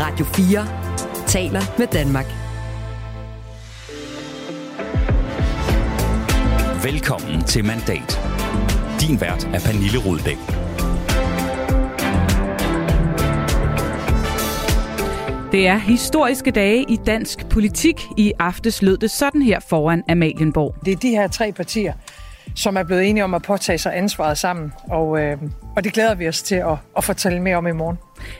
Radio 4 taler med Danmark. Velkommen til Mandat. Din vært er Pernille Rudbæk. Det er historiske dage i dansk politik. I aftes lød det sådan her foran Amalienborg. Det er de her tre partier, som er blevet enige om at påtage sig ansvaret sammen, og, øh, og det glæder vi os til at, at fortælle mere om i morgen.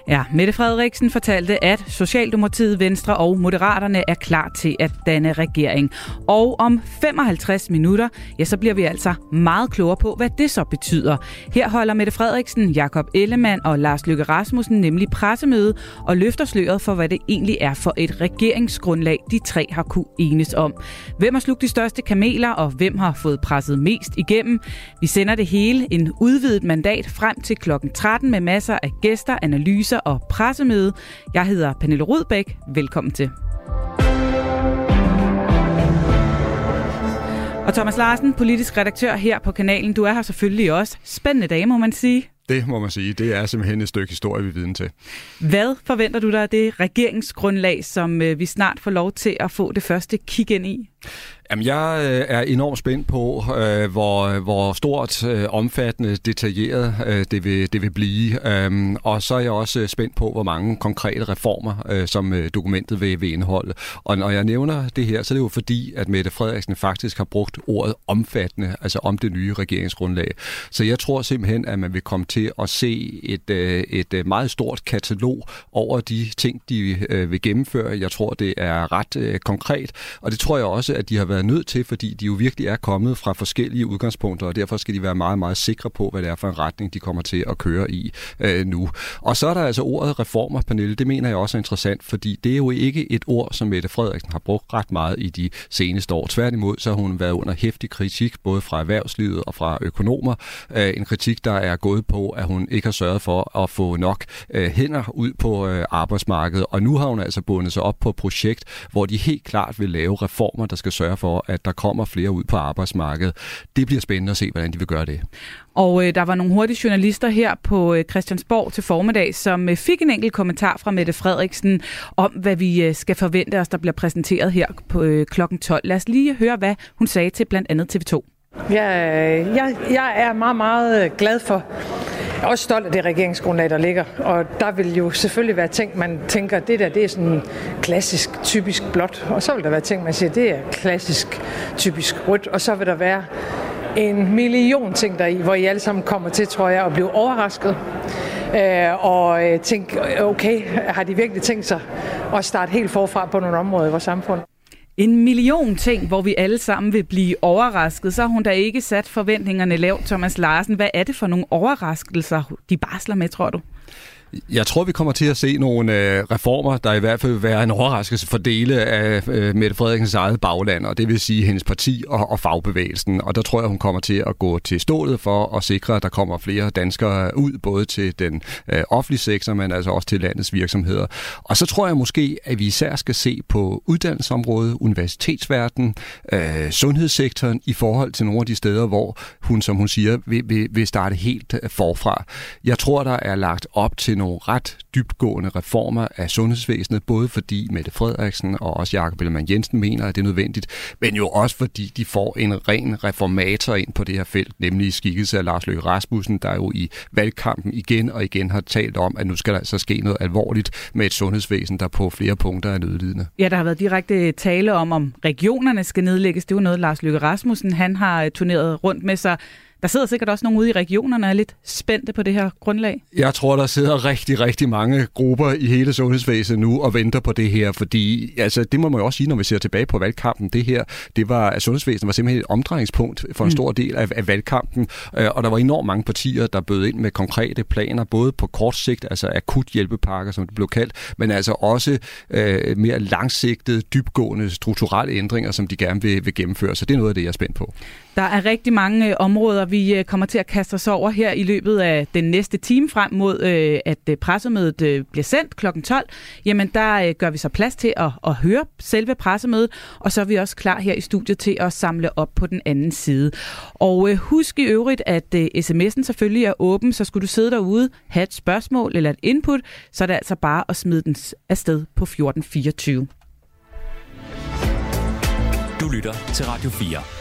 Ja, Mette Frederiksen fortalte, at Socialdemokratiet, Venstre og Moderaterne er klar til at danne regering. Og om 55 minutter, ja, så bliver vi altså meget klogere på, hvad det så betyder. Her holder Mette Frederiksen, Jakob Ellemann og Lars Løkke Rasmussen nemlig pressemøde og løfter sløret for, hvad det egentlig er for et regeringsgrundlag, de tre har kunne enes om. Hvem har slugt de største kameler, og hvem har fået presset mest igennem? Vi sender det hele en udvidet mandat frem til klokken 13 med masser af gæster, analyser analyser og pressemøde. Jeg hedder Pernille Rudbæk. Velkommen til. Og Thomas Larsen, politisk redaktør her på kanalen. Du er her selvfølgelig også. Spændende dag, må man sige. Det må man sige. Det er simpelthen et stykke historie, vi viden til. Hvad forventer du dig af det regeringsgrundlag, som øh, vi snart får lov til at få det første kig ind i? Jamen, jeg øh, er enormt spændt på, øh, hvor, hvor stort, øh, omfattende, detaljeret øh, det, vil, det vil blive. Øhm, og så er jeg også øh, spændt på, hvor mange konkrete reformer, øh, som øh, dokumentet vil, vil indeholde. Og når jeg nævner det her, så er det jo fordi, at Mette Frederiksen faktisk har brugt ordet omfattende, altså om det nye regeringsgrundlag. Så jeg tror simpelthen, at man vil komme til at se et, øh, et øh, meget stort katalog over de ting, de øh, vil gennemføre. Jeg tror, det er ret øh, konkret, og det tror jeg også, at de har været været nødt til, fordi de jo virkelig er kommet fra forskellige udgangspunkter, og derfor skal de være meget, meget sikre på, hvad det er for en retning, de kommer til at køre i øh, nu. Og så er der altså ordet reformer, Pernille. Det mener jeg også er interessant, fordi det er jo ikke et ord, som Mette Frederiksen har brugt ret meget i de seneste år. Tværtimod så har hun været under hæftig kritik, både fra erhvervslivet og fra økonomer. Øh, en kritik, der er gået på, at hun ikke har sørget for at få nok øh, hænder ud på øh, arbejdsmarkedet. Og nu har hun altså bundet sig op på et projekt, hvor de helt klart vil lave reformer, der skal sørge for, at der kommer flere ud på arbejdsmarkedet. Det bliver spændende at se, hvordan de vil gøre det. Og øh, der var nogle hurtige journalister her på øh, Christiansborg til formiddag, som øh, fik en enkelt kommentar fra Mette Frederiksen om, hvad vi øh, skal forvente os, der bliver præsenteret her på øh, klokken 12. Lad os lige høre, hvad hun sagde til blandt andet TV2. Jeg, jeg, jeg er meget, meget glad for, jeg er også stolt af det regeringsgrundlag, der ligger. Og der vil jo selvfølgelig være ting, man tænker, det der det er sådan klassisk, typisk blåt. Og så vil der være ting, man siger, det er klassisk, typisk rødt. Og så vil der være en million ting deri, hvor I alle sammen kommer til, tror jeg, at blive overrasket. Øh, og øh, tænke, okay, har de virkelig tænkt sig at starte helt forfra på nogle områder i vores samfund? En million ting, hvor vi alle sammen vil blive overrasket. Så har hun da ikke sat forventningerne lavt, Thomas Larsen. Hvad er det for nogle overraskelser, de barsler med, tror du? Jeg tror, vi kommer til at se nogle øh, reformer, der i hvert fald vil være en overraskelse for dele af øh, Mette Frederiksens eget bagland, og det vil sige hendes parti og, og fagbevægelsen. Og der tror jeg, hun kommer til at gå til stålet for at sikre, at der kommer flere danskere ud, både til den øh, offentlige sektor, men altså også til landets virksomheder. Og så tror jeg måske, at vi især skal se på uddannelsesområdet, universitetsverdenen, øh, sundhedssektoren i forhold til nogle af de steder, hvor hun, som hun siger, vil, vil, vil starte helt øh, forfra. Jeg tror, der er lagt op til nogle ret dybtgående reformer af sundhedsvæsenet, både fordi Mette Frederiksen og også Jakob Ellemann Jensen mener, at det er nødvendigt, men jo også fordi de får en ren reformator ind på det her felt, nemlig skikkelse af Lars Løkke Rasmussen, der jo i valgkampen igen og igen har talt om, at nu skal der altså ske noget alvorligt med et sundhedsvæsen, der på flere punkter er nødlidende. Ja, der har været direkte tale om, om regionerne skal nedlægges. Det er jo noget, Lars Løkke Rasmussen han har øh, turneret rundt med sig. Der sidder sikkert også nogen ude i regionerne, og er lidt spændte på det her grundlag. Jeg tror, der sidder rigtig, rigtig mange grupper i hele sundhedsvæsenet nu og venter på det her, fordi altså, det må man jo også sige, når vi ser tilbage på valgkampen. Det her, det var, at sundhedsvæsenet var simpelthen et omdrejningspunkt for en mm. stor del af, af valgkampen, øh, og der var enormt mange partier, der bød ind med konkrete planer, både på kort sigt, altså akut hjælpepakker, som det blev kaldt, men altså også øh, mere langsigtede, dybgående strukturelle ændringer, som de gerne vil, vil gennemføre. Så det er noget af det, jeg er spændt på. Der er rigtig mange områder, vi øh, kommer til at kaste os over her i løbet af den næste time frem mod, øh, at øh, pressemødet øh, bliver sendt kl. 12. Jamen, der øh, gør vi så plads til at, at høre selve pressemødet, og så er vi også klar her i studiet til at samle op på den anden side. Og øh, husk i øvrigt, at øh, sms'en selvfølgelig er åben, så skulle du sidde derude, have et spørgsmål eller et input, så er det altså bare at smide den afsted på 1424. Du lytter til Radio 4.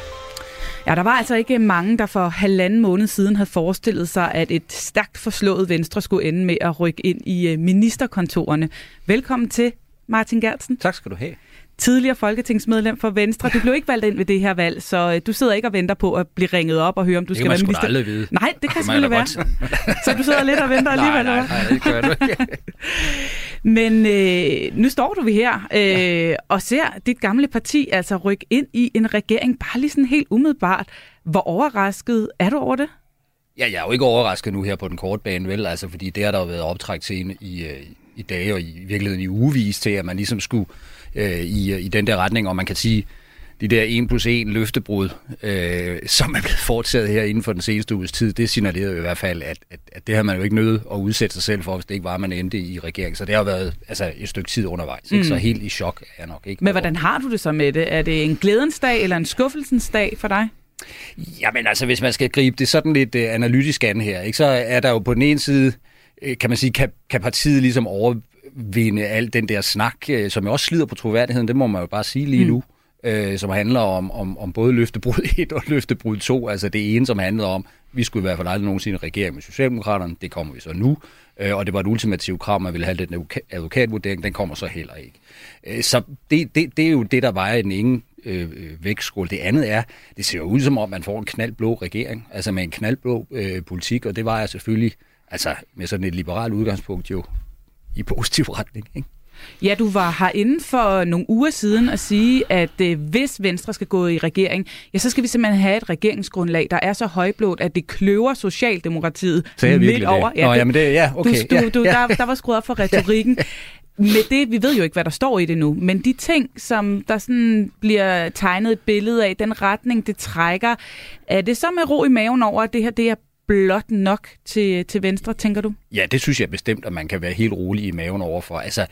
Ja, der var altså ikke mange, der for halvanden måned siden havde forestillet sig, at et stærkt forslået Venstre skulle ende med at rykke ind i øh, ministerkontorerne. Velkommen til, Martin Gertsen. Tak skal du have tidligere folketingsmedlem for Venstre. Du blev ikke valgt ind ved det her valg, så øh, du sidder ikke og venter på at blive ringet op og høre, om du det skal være minister. Det kan man vide. Nej, det kan selvfølgelig være. så du sidder lidt og venter alligevel? Nej, nej, nej, det gør du ikke. Men øh, nu står du vi her øh, og ser dit gamle parti altså rykke ind i en regering, bare lige sådan helt umiddelbart. Hvor overrasket er du over det? Ja, jeg er jo ikke overrasket nu her på den korte bane, vel? Altså, fordi det har der jo været optrækt til i, øh, i dage og i virkeligheden i ugevis til, at man ligesom skulle øh, i, i den der retning, og man kan sige, de der 1 plus 1 løftebrud, øh, som er blevet fortsat her inden for den seneste uges tid, det signalerer jo i hvert fald, at, at, at det har man jo ikke nødt at udsætte sig selv for, hvis det ikke var, at man endte i regering. Så det har været altså, et stykke tid undervejs. Mm. Ikke? Så helt i chok er jeg nok ikke. Men hvordan har du det så med det? Er det en glædens dag eller en skuffelsens dag for dig? Jamen altså, hvis man skal gribe det sådan lidt uh, analytisk an her, ikke, så er der jo på den ene side, uh, kan man sige, kan, kan partiet ligesom over, vinde al den der snak, øh, som jo også slider på troværdigheden, det må man jo bare sige lige mm. nu, øh, som handler om, om, om både løftebrud 1 og løftebrud 2. Altså det ene, som handler om, vi skulle i hvert fald aldrig nogensinde regere med Socialdemokraterne, det kommer vi så nu, øh, og det var et ultimativt krav, man ville have den advokatvurdering, den kommer så heller ikke. Øh, så det, det, det er jo det, der vejer den ingen øh, vægtskål. Det andet er, det ser jo ud som om, man får en knaldblå regering, altså med en knaldblå øh, politik, og det var jeg selvfølgelig, altså med sådan et liberalt udgangspunkt jo i positiv retning. Ikke? Ja, du var her inden for nogle uger siden at sige, at øh, hvis Venstre skal gå i regering, ja, så skal vi simpelthen have et regeringsgrundlag, der er så højblåt, at det kløver Socialdemokratiet midt over. Ja, Nå, det, jamen det, ja, okay. Du, du, du, ja. Der, der var skruet op for retorikken. Med det, vi ved jo ikke, hvad der står i det nu, men de ting, som der sådan bliver tegnet et billede af, den retning, det trækker, er det så med ro i maven over, at det her det er blot nok til, til Venstre, tænker du? Ja, det synes jeg bestemt, at man kan være helt rolig i maven overfor. Altså,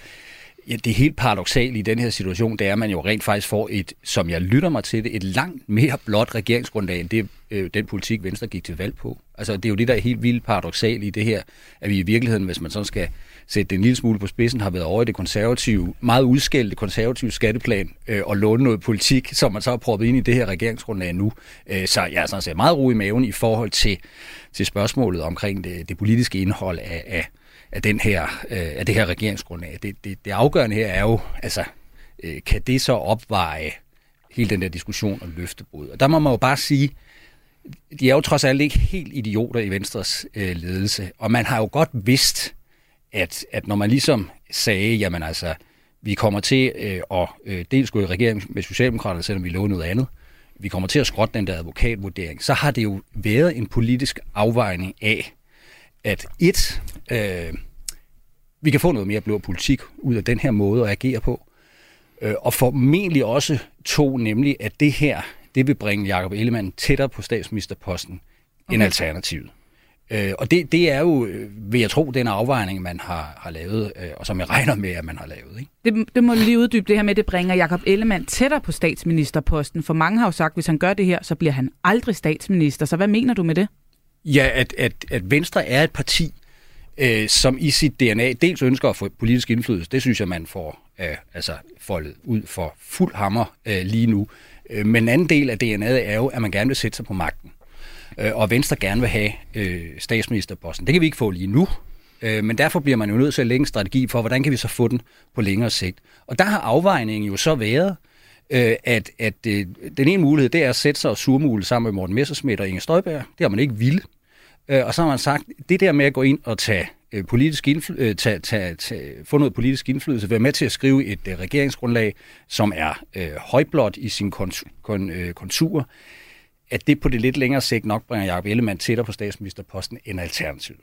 ja, det er helt paradoxalt i den her situation, det er, at man jo rent faktisk får et, som jeg lytter mig til det, et langt mere blot regeringsgrundlag, end det, øh, den politik, Venstre gik til valg på. Altså, det er jo det, der er helt vildt paradoxalt i det her, at vi i virkeligheden, hvis man sådan skal sætte det en lille smule på spidsen, har været over i det konservative, meget udskældte konservative skatteplan øh, og låne noget politik, som man så har proppet ind i det her regeringsgrundlag nu. Øh, så jeg er sådan set meget ro i maven i forhold til, til spørgsmålet omkring det, det politiske indhold af, af, af, den her, øh, af det her regeringsgrundlag. Det, det, det afgørende her er jo, altså, øh, kan det så opveje hele den der diskussion om løftebrud? Og der må man jo bare sige, de er jo trods alt ikke helt idioter i Venstres øh, ledelse, og man har jo godt vidst, at, at når man ligesom sagde, jamen altså, vi kommer til øh, at øh, dels gå i regering med Socialdemokraterne, selvom vi lovede noget andet, vi kommer til at skrotte den der advokatvurdering, så har det jo været en politisk afvejning af, at et, øh, vi kan få noget mere blå politik ud af den her måde at agere på, øh, og formentlig også to, nemlig at det her, det vil bringe Jacob Ellemann tættere på statsministerposten okay. end alternativet. Øh, og det, det er jo, øh, vil jeg tro, den afvejning, man har, har lavet, øh, og som jeg regner med, at man har lavet. Ikke? Det, det må lige uddybe det her med, det bringer Jakob Ellemann tættere på statsministerposten. For mange har jo sagt, at hvis han gør det her, så bliver han aldrig statsminister. Så hvad mener du med det? Ja, at, at, at Venstre er et parti, øh, som i sit DNA dels ønsker at få politisk indflydelse. Det synes jeg, man får øh, altså foldet ud for fuld hammer øh, lige nu. Øh, men en anden del af DNA'et er jo, at man gerne vil sætte sig på magten øh, og Venstre gerne vil have øh, statsministerposten. Det kan vi ikke få lige nu, øh, men derfor bliver man jo nødt til at lægge en strategi for, hvordan kan vi så få den på længere sigt. Og der har afvejningen jo så været, øh, at, at øh, den ene mulighed, det er at sætte sig og surmule sammen med Morten Messersmith og Inger Støjberg. Det har man ikke ville. Øh, og så har man sagt, det der med at gå ind og tage øh, politisk indfly- øh, tage, tage, tage, få noget politisk indflydelse, være med til at skrive et øh, regeringsgrundlag, som er øh, højblåt i sin kon, kon, øh, kontur, at det på det lidt længere sigt nok bringer Jacob Ellemann tættere på statsministerposten end alternativ.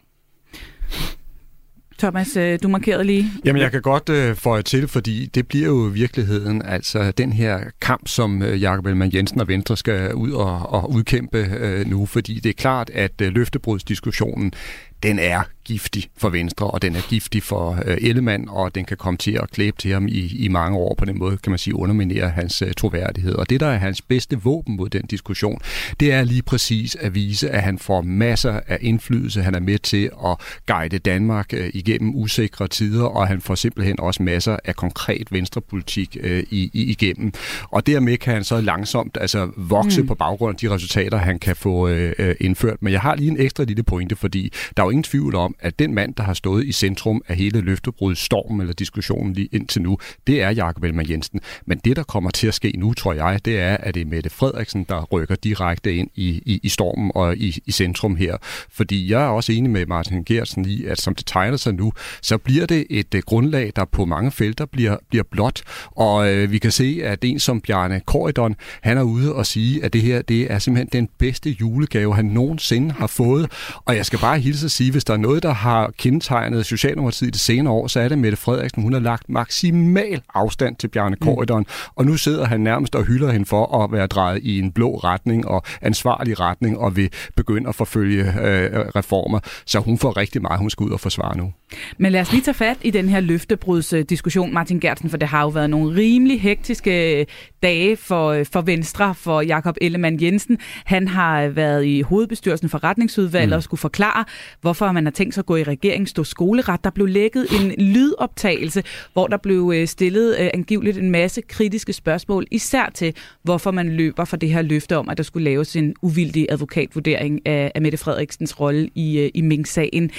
Thomas, øh, du markerede lige. Jamen, jeg kan godt øh, få til, fordi det bliver jo i virkeligheden altså den her kamp, som øh, Jakob Ellemann Jensen og Venstre skal ud og, og udkæmpe øh, nu, fordi det er klart, at øh, løftebrudsdiskussionen, den er giftig for Venstre, og den er giftig for øh, Ellemann, og den kan komme til at klæbe til ham i, i mange år på den måde, kan man sige, underminere hans øh, troværdighed. Og det, der er hans bedste våben mod den diskussion, det er lige præcis at vise, at han får masser af indflydelse. Han er med til at guide Danmark øh, igennem usikre tider, og han får simpelthen også masser af konkret venstrepolitik øh, i, i, igennem. Og dermed kan han så langsomt altså, vokse mm. på baggrund af de resultater, han kan få øh, øh indført. Men jeg har lige en ekstra lille pointe, fordi der er jo ingen tvivl om, at den mand, der har stået i centrum af hele løftebrudstormen eller diskussionen lige indtil nu, det er Jakob Ellemann Jensen. Men det, der kommer til at ske nu, tror jeg, det er, at det er Mette Frederiksen, der rykker direkte ind i, i, i stormen og i, i centrum her. Fordi jeg er også enig med Martin Gersen i, at som det tegner sig nu, så bliver det et øh, grundlag, der på mange felter bliver, bliver blot. Og øh, vi kan se, at en som Bjarne Korydon, han er ude og sige, at det her det er simpelthen den bedste julegave, han nogensinde har fået. Og jeg skal bare hilse at sige, hvis der er noget, der har kendetegnet Socialdemokratiet i det senere år, så er det Mette Frederiksen. Hun har lagt maksimal afstand til Bjarne Korydon, mm. og nu sidder han nærmest og hylder hende for at være drejet i en blå retning og ansvarlig retning og vil begynde at forfølge øh, reformer. Så hun får rigtig meget, hun skal ud og forsvare nu. Men lad os lige tage fat i den her løftebrudsdiskussion, Martin Gertsen, for det har jo været nogle rimelig hektiske dage for, for Venstre, for Jakob Ellemann Jensen. Han har været i hovedbestyrelsen for retningsudvalget mm. og skulle forklare, hvorfor man har tænkt sig at gå i regering, stå skoleret. Der blev lækket en lydoptagelse, hvor der blev øh, stillet øh, angiveligt en masse kritiske spørgsmål, især til, hvorfor man løber for det her løfte om, at der skulle laves en uvildig advokatvurdering af, af Mette Frederiksens rolle i, øh, i Mink-sagen.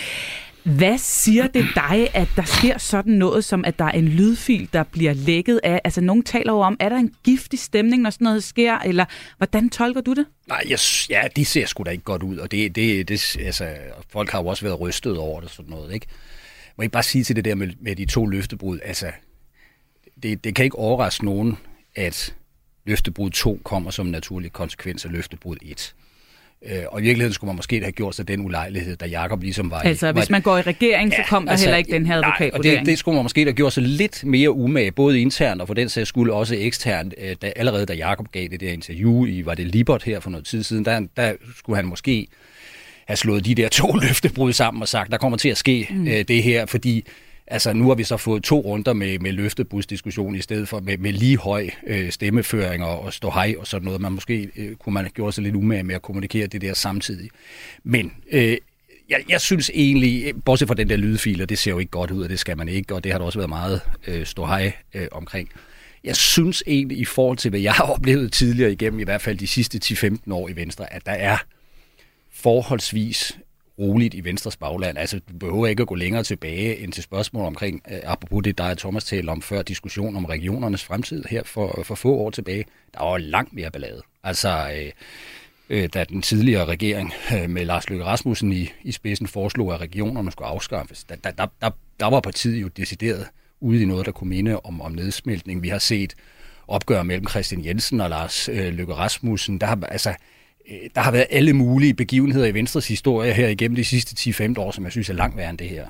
Hvad siger det dig, at der sker sådan noget, som at der er en lydfil, der bliver lækket af? Altså, nogen taler jo om, er der en giftig stemning, når sådan noget sker, eller hvordan tolker du det? Nej, jeg, ja, det ser sgu da ikke godt ud, og det, det, det, altså, folk har jo også været rystet over det sådan noget, ikke? Må jeg bare sige til det der med, med de to løftebrud, altså, det, det kan ikke overraske nogen, at løftebrud 2 kommer som en naturlig konsekvens af løftebrud 1. Øh, og i virkeligheden skulle man måske have gjort sig den ulejlighed, da Jakob ligesom var Altså, i, hvis man går i regering, ja, så kom der altså, heller ikke den her advokatvurdering. Nej, og det, det skulle man måske have gjort sig lidt mere umage, både internt og for den sags skyld også eksternt. Øh, da, allerede da Jakob gav det der interview i, var det Libert her for noget tid siden, der, der skulle han måske have slået de der to løftebrud sammen og sagt, der kommer til at ske mm. øh, det her, fordi Altså nu har vi så fået to runder med, med løftebrudsdiskussion i stedet for med, med lige høj øh, stemmeføring og, og stå hej og sådan noget. Man måske øh, kunne man have gjort sig lidt umage med at kommunikere det der samtidig. Men øh, jeg, jeg synes egentlig, bortset fra den der lydfil, og det ser jo ikke godt ud, og det skal man ikke, og det har der også været meget øh, stå hej øh, omkring. Jeg synes egentlig, i forhold til, hvad jeg har oplevet tidligere igennem, i hvert fald de sidste 10-15 år i Venstre, at der er forholdsvis roligt i Venstres bagland. Altså, du behøver ikke at gå længere tilbage end til spørgsmål omkring, øh, apropos det, der er Thomas talte om før, diskussion om regionernes fremtid her for, for få år tilbage. Der var langt mere ballade. Altså, øh, øh, da den tidligere regering med Lars Løkke Rasmussen i, i spidsen foreslog, at regionerne skulle afskaffes, der, der, der, der, der var partiet jo decideret ude i noget, der kunne minde om, om nedsmeltning. Vi har set opgør mellem Christian Jensen og Lars øh, Løkke Rasmussen. Der har, altså, der har været alle mulige begivenheder i Venstres historie her igennem de sidste 10-15 år, som jeg synes er langt værre end det her.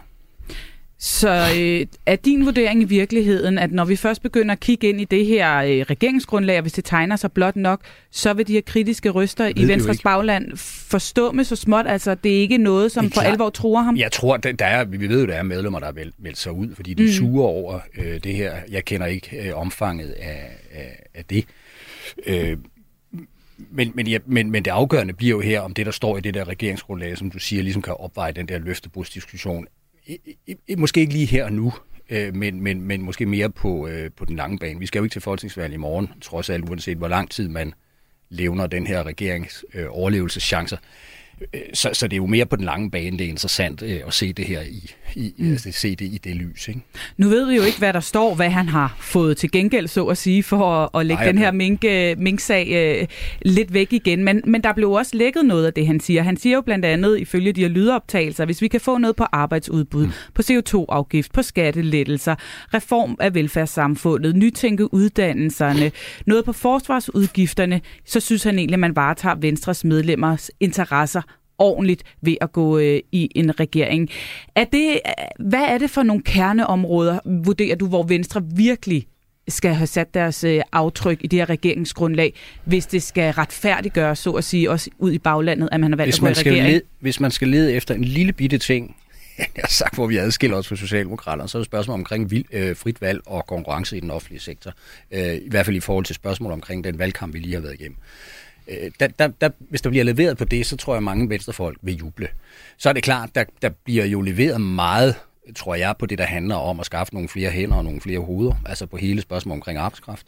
Så øh, er din vurdering i virkeligheden, at når vi først begynder at kigge ind i det her øh, regeringsgrundlag, og hvis det tegner sig blot nok, så vil de her kritiske røster i Venstres bagland forstå med så småt, altså det er ikke noget, som for alvor tror ham? Jeg tror, der, er, vi ved jo, der er medlemmer, der har meldt sig ud, fordi de mm. suger over øh, det her. Jeg kender ikke øh, omfanget af, af, af det. Øh, men, men, ja, men, men det afgørende bliver jo her, om det, der står i det der regeringsgrundlag, som du siger, ligesom kan opveje den der løftebrudsdiskussion. Måske ikke lige her og nu, øh, men, men, men måske mere på, øh, på den lange bane. Vi skal jo ikke til folketingsvalg i morgen, trods alt uanset hvor lang tid man levner den her regerings øh, overlevelseschancer. Øh, så, så det er jo mere på den lange bane, det er interessant øh, at se det her i, i mm. altså, se det i det lys. Ikke? Nu ved vi jo ikke, hvad der står, hvad han har fået til gengæld, så at sige, for at, at lægge Nej, den her mink, øh, mink-sag øh, lidt væk igen. Men, men der blev også lækket noget af det, han siger. Han siger jo blandt andet, ifølge de her lydoptagelser, hvis vi kan få noget på arbejdsudbud, mm. på CO2-afgift, på skattelettelser, reform af velfærdssamfundet, nytænke uddannelserne, noget på forsvarsudgifterne, så synes han egentlig, at man varetager Venstres medlemmers interesser ordentligt ved at gå øh, i en regering. Er det, hvad er det for nogle kerneområder, vurderer du, hvor Venstre virkelig skal have sat deres øh, aftryk i det her regeringsgrundlag, hvis det skal retfærdiggøre, så at sige, også ud i baglandet, at man har valgt hvis at gå i skal regering? Hvis man skal lede efter en lille bitte ting, jeg har sagt, hvor vi adskiller os fra Socialdemokraterne, så er det spørgsmål omkring vild, øh, frit valg og konkurrence i den offentlige sektor. Øh, I hvert fald i forhold til spørgsmål omkring den valgkamp, vi lige har været igennem. Øh, der, der, der, hvis der bliver leveret på det, så tror jeg, mange venstrefolk vil juble. Så er det klart, der, der bliver jo leveret meget tror jeg, på det, der handler om at skaffe nogle flere hænder og nogle flere hoveder, altså på hele spørgsmålet omkring arbejdskraft.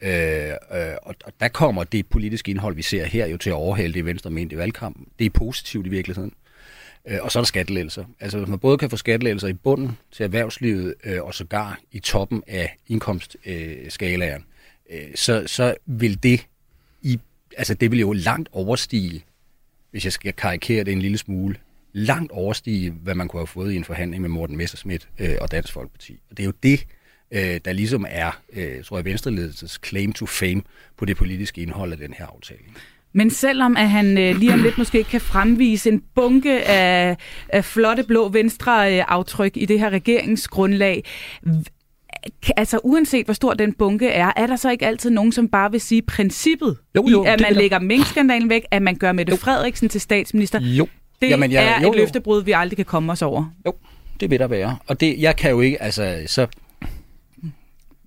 Øh, øh, og, og der kommer det politiske indhold, vi ser her, jo til at overhale det i Venstre ment i valgkampen. Det er positivt i virkeligheden. Øh, og så er der skattelettelser. Altså hvis man både kan få skattelettelser i bunden til erhvervslivet, øh, og sågar i toppen af indkomstskalaen, øh, så, så vil det i, altså det vil jo langt overstige, hvis jeg skal karikere det en lille smule, langt overstige, hvad man kunne have fået i en forhandling med Morten Messerschmidt øh, og Dansk Folkeparti. Og det er jo det, øh, der ligesom er, øh, tror jeg, Venstreledelses claim to fame på det politiske indhold af den her aftale. Men selvom at han øh, lige om lidt måske kan fremvise en bunke af, af flotte blå venstre øh, aftryk i det her regeringsgrundlag, altså uanset hvor stor den bunke er, er der så ikke altid nogen, som bare vil sige princippet jo, jo, i, at man lægger minkskandalen væk, at man gør Mette jo. Frederiksen til statsminister? Jo. Det Jamen, ja, er jo, et løftebrud, vi aldrig kan komme os over. Jo, det vil der være. Og det, jeg kan jo ikke, altså, så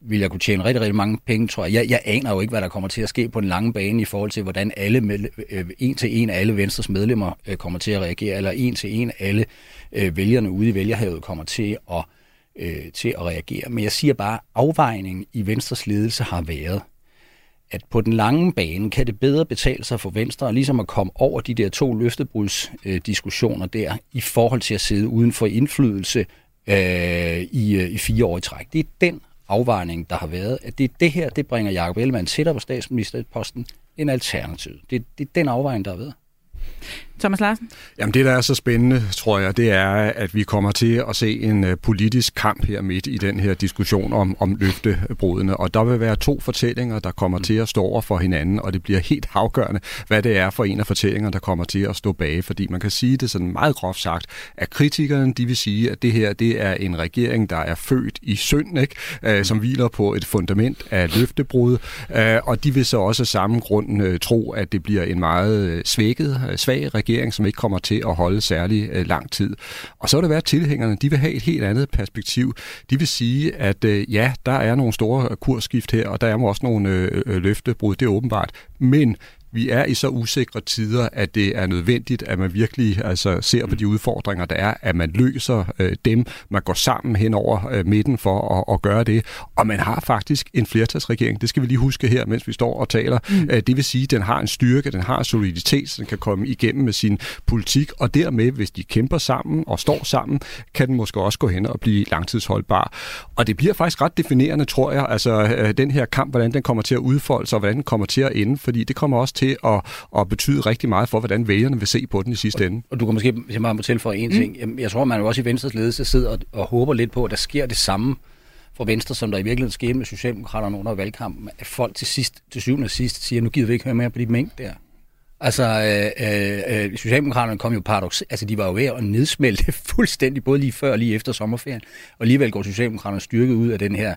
vil jeg kunne tjene rigtig, rigtig mange penge, tror jeg. jeg. Jeg aner jo ikke, hvad der kommer til at ske på den lange bane i forhold til, hvordan alle med, øh, en til en alle Venstres medlemmer øh, kommer til at reagere, eller en til en alle øh, vælgerne ude i vælgerhavet kommer til at, øh, til at reagere. Men jeg siger bare, at afvejningen i Venstres ledelse har været, at på den lange bane kan det bedre betale sig for Venstre, ligesom at komme over de der to løftebrudsdiskussioner der, i forhold til at sidde uden for indflydelse øh, i, øh, i fire år i træk. Det er den afvejning, der har været, at det, det her, det bringer Jacob Ellemann tættere på statsministerposten end alternativet. Det, det er den afvejning, der har været. Thomas Larsen? Jamen det, der er så spændende, tror jeg, det er, at vi kommer til at se en uh, politisk kamp her midt i den her diskussion om, om løftebrudene. Og der vil være to fortællinger, der kommer til at stå over for hinanden, og det bliver helt afgørende, hvad det er for en af fortællingerne, der kommer til at stå bag. Fordi man kan sige det sådan meget groft sagt, at kritikerne, de vil sige, at det her, det er en regering, der er født i synd, ikke? Uh, som hviler på et fundament af løftebrud. Uh, og de vil så også af samme grund tro, at det bliver en meget svækket, svag regering, regering, som ikke kommer til at holde særlig øh, lang tid. Og så vil det være, at tilhængerne de vil have et helt andet perspektiv. De vil sige, at øh, ja, der er nogle store kursskift her, og der er også nogle øh, øh, løftebrud, det er åbenbart. Men vi er i så usikre tider, at det er nødvendigt, at man virkelig altså, ser på de udfordringer, der er, at man løser øh, dem, man går sammen hen over øh, midten for at, at gøre det, og man har faktisk en flertalsregering, det skal vi lige huske her, mens vi står og taler. Mm. Øh, det vil sige, at den har en styrke, den har soliditet, så den kan komme igennem med sin politik, og dermed, hvis de kæmper sammen og står sammen, kan den måske også gå hen og blive langtidsholdbar. Og det bliver faktisk ret definerende, tror jeg, altså øh, den her kamp, hvordan den kommer til at udfolde sig, og hvordan den kommer til at ende, fordi det kommer også til at, at betyde rigtig meget for, hvordan vælgerne vil se på den i sidste ende. Og du kan måske, hvis jeg bare må tilføje en mm. ting, jeg tror, man jo også i Venstres ledelse sidder og, og håber lidt på, at der sker det samme for Venstre, som der i virkeligheden skete med Socialdemokraterne under valgkampen, at folk til, sidst, til syvende og sidst siger, nu gider vi ikke høre mere på de mængde der. Altså, øh, øh, Socialdemokraterne kom jo paradox, altså de var jo ved at nedsmelte fuldstændig, både lige før og lige efter sommerferien, og alligevel går Socialdemokraterne styrket ud af den her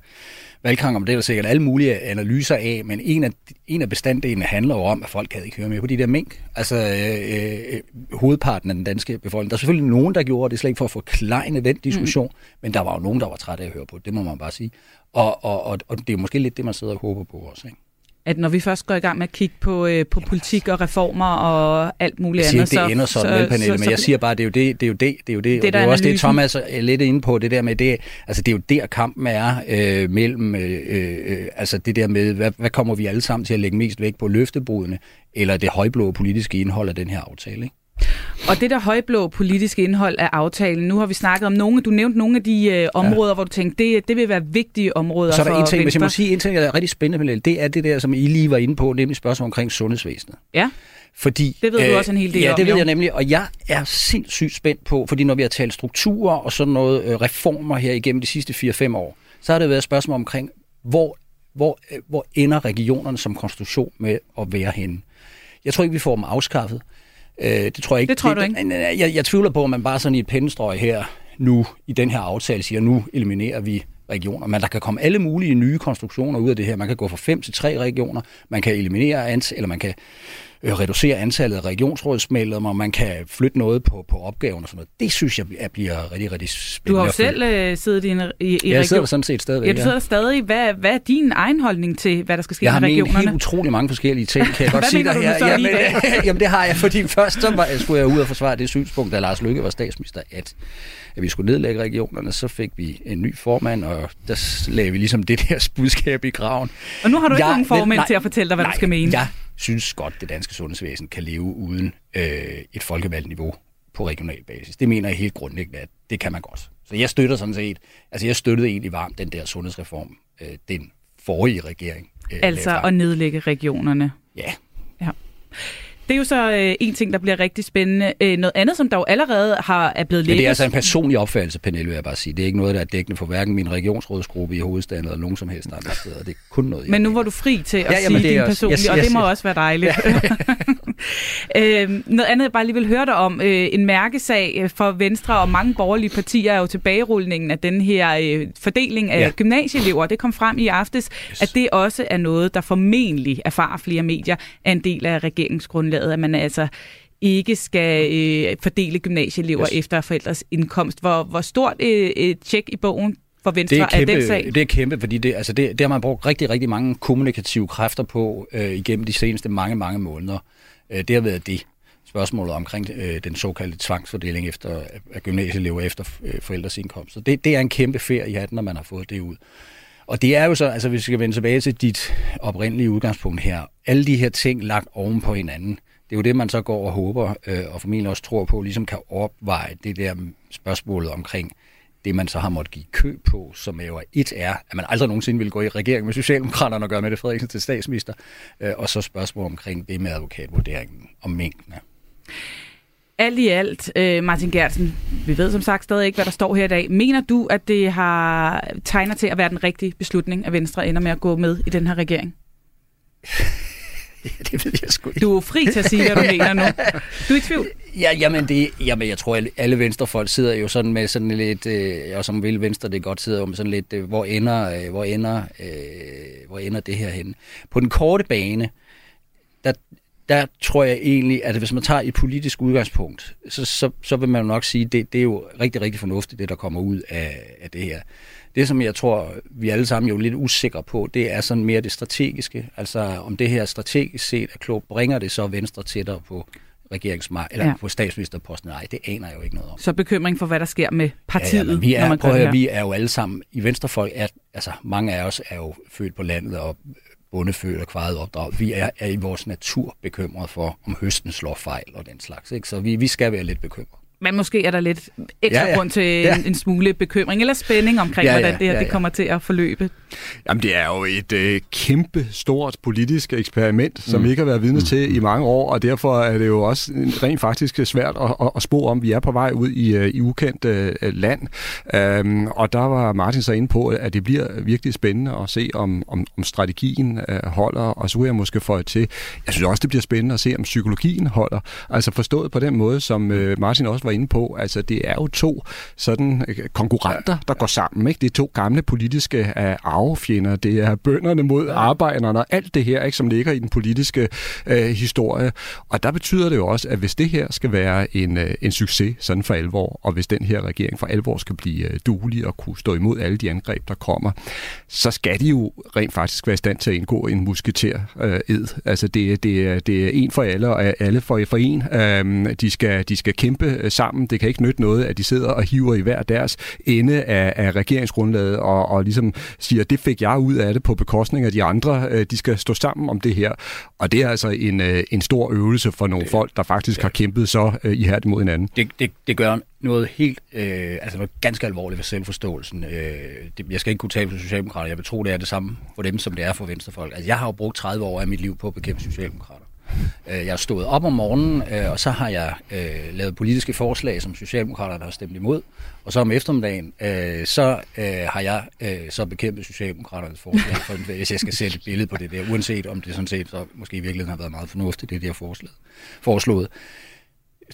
valgkamp, og det er der sikkert alle mulige analyser af, men en af, en af bestanddelene handler jo om, at folk kan ikke høre mere på de der mink. Altså, øh, øh, hovedparten af den danske befolkning. Der er selvfølgelig nogen, der gjorde det slet ikke for at forklejne den diskussion, mm. men der var jo nogen, der var trætte af at høre på det, det må man bare sige. Og, og, og, og det er måske lidt det, man sidder og håber på også, ikke? At når vi først går i gang med at kigge på, øh, på politik og reformer og alt muligt andet, så... Jeg siger ikke, det ender sådan, vel, Pernille, men jeg siger bare, det er jo det, det er jo det, det er jo det, det, og det er også det, Thomas er lidt inde på, det der med det, altså det er jo der kampen er øh, mellem, øh, øh, altså det der med, hvad, hvad kommer vi alle sammen til at lægge mest vægt på, løftebrudene, eller det højblå politiske indhold af den her aftale, ikke? Og det der højblå politiske indhold af aftalen, nu har vi snakket om nogle, du nævnte nogle af de øh, områder, ja. hvor du tænkte, det, det vil være vigtige områder Så er der en ting, Venstre. hvis jeg må sige en ting, der er rigtig spændende, det er det der, som I lige var inde på, nemlig spørgsmål omkring sundhedsvæsenet. Ja. Fordi, det ved du også en hel del ja, om. det ved jo. jeg nemlig, og jeg er sindssygt spændt på, fordi når vi har talt strukturer og sådan noget øh, reformer her igennem de sidste 4-5 år, så har det været et spørgsmål omkring, hvor, hvor, øh, hvor ender regionerne som konstruktion med at være henne. Jeg tror ikke, vi får dem afskaffet. Øh, det tror jeg ikke. Det tror du ikke? Jeg, jeg, jeg tvivler på, at man bare sådan i et pennestrøg her nu i den her aftale siger, nu eliminerer vi regioner. Men der kan komme alle mulige nye konstruktioner ud af det her. Man kan gå fra fem til tre regioner, man kan eliminere ans eller man kan øh, reducere antallet af regionsrådsmedlemmer, man kan flytte noget på, på opgaven og sådan noget. Det synes jeg bliver rigtig, rigtig spændende. Du har jo selv øh, siddet i, i, i regionen. Jeg sidder sådan set stadigvæk. Ja, du sidder ja. stadig. Hvad, hvad er din egen holdning til, hvad der skal ske jeg med regionerne? Jeg har helt utrolig mange forskellige ting, kan jeg godt sige dig her. Jamen, jamen, det har jeg, fordi først så var, skulle jeg ud og forsvare det synspunkt, da Lars Lykke var statsminister, at at vi skulle nedlægge regionerne, så fik vi en ny formand, og der lagde vi ligesom det der budskab i graven. Og nu har du ikke jeg, nogen formand nej, til at fortælle dig, hvad nej, du skal mene. Jeg synes godt, det danske sundhedsvæsen kan leve uden øh, et folkevalgt niveau på regional basis. Det mener jeg helt grundlæggende, at det kan man godt. Så jeg støtter sådan set, altså jeg støttede egentlig varmt den der sundhedsreform, øh, den forrige regering. Øh, altså at nedlægge regionerne. Ja. ja. Det er jo så øh, en ting, der bliver rigtig spændende. Øh, noget andet, som der jo allerede har, er blevet. Men det er altså en personlig opfattelse, Pernille, vil jeg bare sige. Det er ikke noget, der er dækkende for hverken min regionsrådsgruppe i hovedstaden eller nogen som helst andre steder. Det er kun noget, Men nu var du fri til at ja, jamen, sige din personlige, yes, yes, og det må yes. også være dejligt. Ja. Øh, noget andet, jeg bare lige vil høre dig om. Øh, en mærkesag øh, for Venstre og mange borgerlige partier er jo tilbagerulningen af den her øh, fordeling af ja. gymnasieelever. Det kom frem i aftes, yes. at det også er noget, der formentlig erfarer flere medier, er en del af regeringsgrundlaget, at man altså ikke skal øh, fordele gymnasieelever yes. efter forældres indkomst. Hvor, hvor stort øh, et tjek i bogen for Venstre det er, kæmpe, er den sag? Det er kæmpe, fordi det, altså det, det har man brugt rigtig, rigtig mange kommunikative kræfter på øh, igennem de seneste mange, mange måneder. Øh, det har været det spørgsmålet omkring øh, den såkaldte tvangsfordeling efter, af gymnasieelever efter øh, forældres indkomst. Så det, det er en kæmpe ferie i hatten, når man har fået det ud. Og det er jo så, altså hvis vi skal vende tilbage til dit oprindelige udgangspunkt her, alle de her ting lagt oven på hinanden, det er jo det, man så går og håber, øh, og formentlig også tror på, ligesom kan opveje det der spørgsmålet omkring det, man så har måttet give kø på, som jo et er, at man aldrig nogensinde vil gå i regering med Socialdemokraterne og gøre Mette Frederiksen til statsminister, øh, og så spørgsmål omkring det med advokatvurderingen om mængden alt i alt, øh, Martin Gertsen, vi ved som sagt stadig ikke, hvad der står her i dag. Mener du, at det har tegner til at være den rigtige beslutning, at Venstre ender med at gå med i den her regering? Det ved jeg sgu ikke. Du er fri til at sige, hvad du mener nu. Du er i tvivl? Ja, jamen, det, jamen jeg tror, alle venstrefolk sidder jo sådan med sådan lidt, øh, og som vil venstre det godt, sidder jo med sådan lidt, øh, hvor, ender, øh, hvor, ender, øh, hvor ender det her henne? På den korte bane, der, der tror jeg egentlig, at hvis man tager et politisk udgangspunkt, så, så, så vil man nok sige, at det, det er jo rigtig, rigtig fornuftigt, det der kommer ud af, af det her. Det, som jeg tror, vi alle sammen jo er lidt usikre på, det er sådan mere det strategiske. Altså om det her strategisk set er klogt, bringer det så Venstre tættere på regeringsmagt, eller ja. på statsministerposten. Nej, det aner jeg jo ikke noget om. Så bekymring for, hvad der sker med partiet, ja, ja, vi er, når man prøv at, vi er jo alle sammen, i Venstrefolk, er, altså mange af os er jo født på landet og bondefødt og kvaret opdrag. Vi er, er i vores natur bekymret for, om høsten slår fejl og den slags. Ikke? Så vi, vi skal være lidt bekymret. Men måske er der lidt ekstra ja, ja. grund til ja. en, en smule bekymring eller spænding omkring, ja, ja, hvordan det her ja, ja. det kommer til at forløbe. Jamen, det er jo et øh, kæmpe stort politisk eksperiment, mm. som ikke har været vidne mm. til i mange år, og derfor er det jo også rent faktisk svært at, at, at spå om, vi er på vej ud i, øh, i ukendt øh, land. Um, og der var Martin så inde på, at det bliver virkelig spændende at se, om, om, om strategien øh, holder, og så vil jeg måske få til. Jeg synes også, det bliver spændende at se, om psykologien holder. Altså forstået på den måde, som øh, Martin også var inde på, altså det er jo to sådan øh, konkurrenter, der går sammen. Ikke? Det er to gamle politiske øh, arvefjender. Det er bønderne mod arbejderne og alt det her, ikke, som ligger i den politiske øh, historie. Og der betyder det jo også, at hvis det her skal være en, øh, en succes sådan for alvor, og hvis den her regering for alvor skal blive øh, duelig og kunne stå imod alle de angreb, der kommer, så skal de jo rent faktisk være i stand til at indgå en musketær øh. Altså det, det, det er en for alle, og alle for, for en. Øh, de, skal, de skal kæmpe øh, sammen. Det kan ikke nytte noget, at de sidder og hiver i hver deres ende af, af regeringsgrundlaget og, og ligesom siger, det fik jeg ud af det på bekostning af de andre. Øh, de skal stå sammen om det her. Og det er altså en, øh, en stor øvelse for nogle folk, der faktisk ja. har kæmpet så øh, ihærdigt mod hinanden. Det, det, det gør noget helt, øh, altså noget ganske alvorligt for selvforståelsen. Øh, det, jeg skal ikke kunne tale for Socialdemokrater. Jeg vil tro, det er det samme for dem, som det er for Venstrefolk. Altså, jeg har jo brugt 30 år af mit liv på at bekæmpe Socialdemokrater. Øh, jeg er stået op om morgenen, øh, og så har jeg øh, lavet politiske forslag, som Socialdemokraterne har stemt imod. Og så om eftermiddagen, øh, så øh, har jeg øh, så bekæmpet Socialdemokraternes forslag, for, hvis jeg skal sætte et billede på det der, uanset om det sådan set så måske i virkeligheden har været meget fornuftigt, det de har foreslået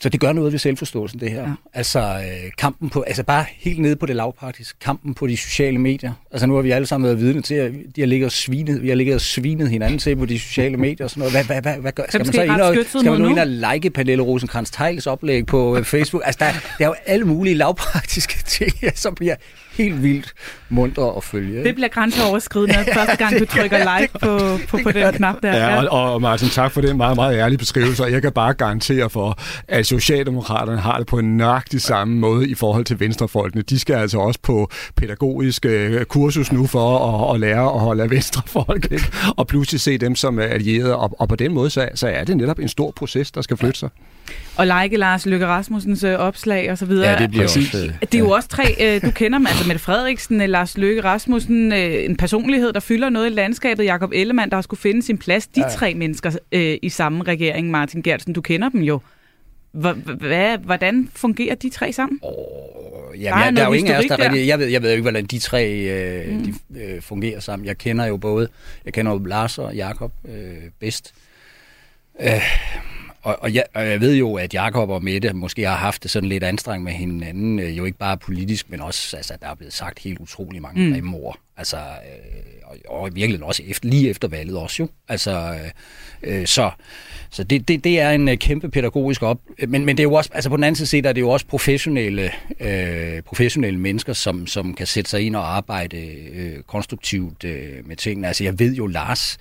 så det gør noget ved selvforståelsen, det her. Ja. Altså øh, kampen på, altså bare helt nede på det lavpraktiske, kampen på de sociale medier. Altså nu har vi alle sammen været vidne til, at de har ligget og svinet, vi har ligget og svinet hinanden til på de sociale medier og sådan noget. Hvad, hvad, hvad, hvad gør, skal man så ind og, skal man nu ind og like Pernille rosenkrantz teils oplæg på øh, Facebook? Altså der, der er jo alle mulige lavpraktiske ting, som bliver helt vildt mundre at følge. Det bliver grænseoverskridende første gang, du trykker like på, på, på den knap der. Ja, og, og Martin, tak for den meget, meget ærlige beskrivelse. Jeg kan bare garantere for, at Socialdemokraterne har det på en nøjagtig samme måde i forhold til venstrefolkene. De skal altså også på pædagogisk øh, kursus nu for at, at lære at holde af venstrefolk, ikke? og pludselig se dem som allierede. Og, og på den måde, så, så er det netop en stor proces, der skal flytte sig. Og like Lars Løkke Rasmussens øh, opslag og så videre. Ja, det bliver også... Det er jo også tre, øh, du kender dem, altså Mette Frederiksen, øh, Lars Løkke Rasmussen, øh, en personlighed, der fylder noget i landskabet, Jakob Ellemann, der har skulle finde sin plads. De ja. tre mennesker øh, i samme regering, Martin Gertsen, du kender dem jo. Hvordan fungerer de tre sammen? Oh, jamen, der, er, der er jo ingen af os, der, der. Jeg, ved, jeg ved jo ikke, hvordan de tre øh, mm. de, øh, fungerer sammen. Jeg kender jo både, jeg kender jo Lars og Jakob øh, bedst. Øh, og, og, jeg, og jeg ved jo, at Jakob og Mette måske har haft det sådan lidt anstrengt med hinanden, øh, jo ikke bare politisk, men også, altså, der er blevet sagt helt utrolig mange mm. grimme ord. Altså, øh, og, og virkelig også efter, lige efter valget også jo. Altså, øh, øh, så så det, det, det er en øh, kæmpe pædagogisk op. Men, men det er jo også, altså på den anden side der er det jo også professionelle, øh, professionelle mennesker, som, som kan sætte sig ind og arbejde øh, konstruktivt øh, med tingene. Altså jeg ved jo, Lars,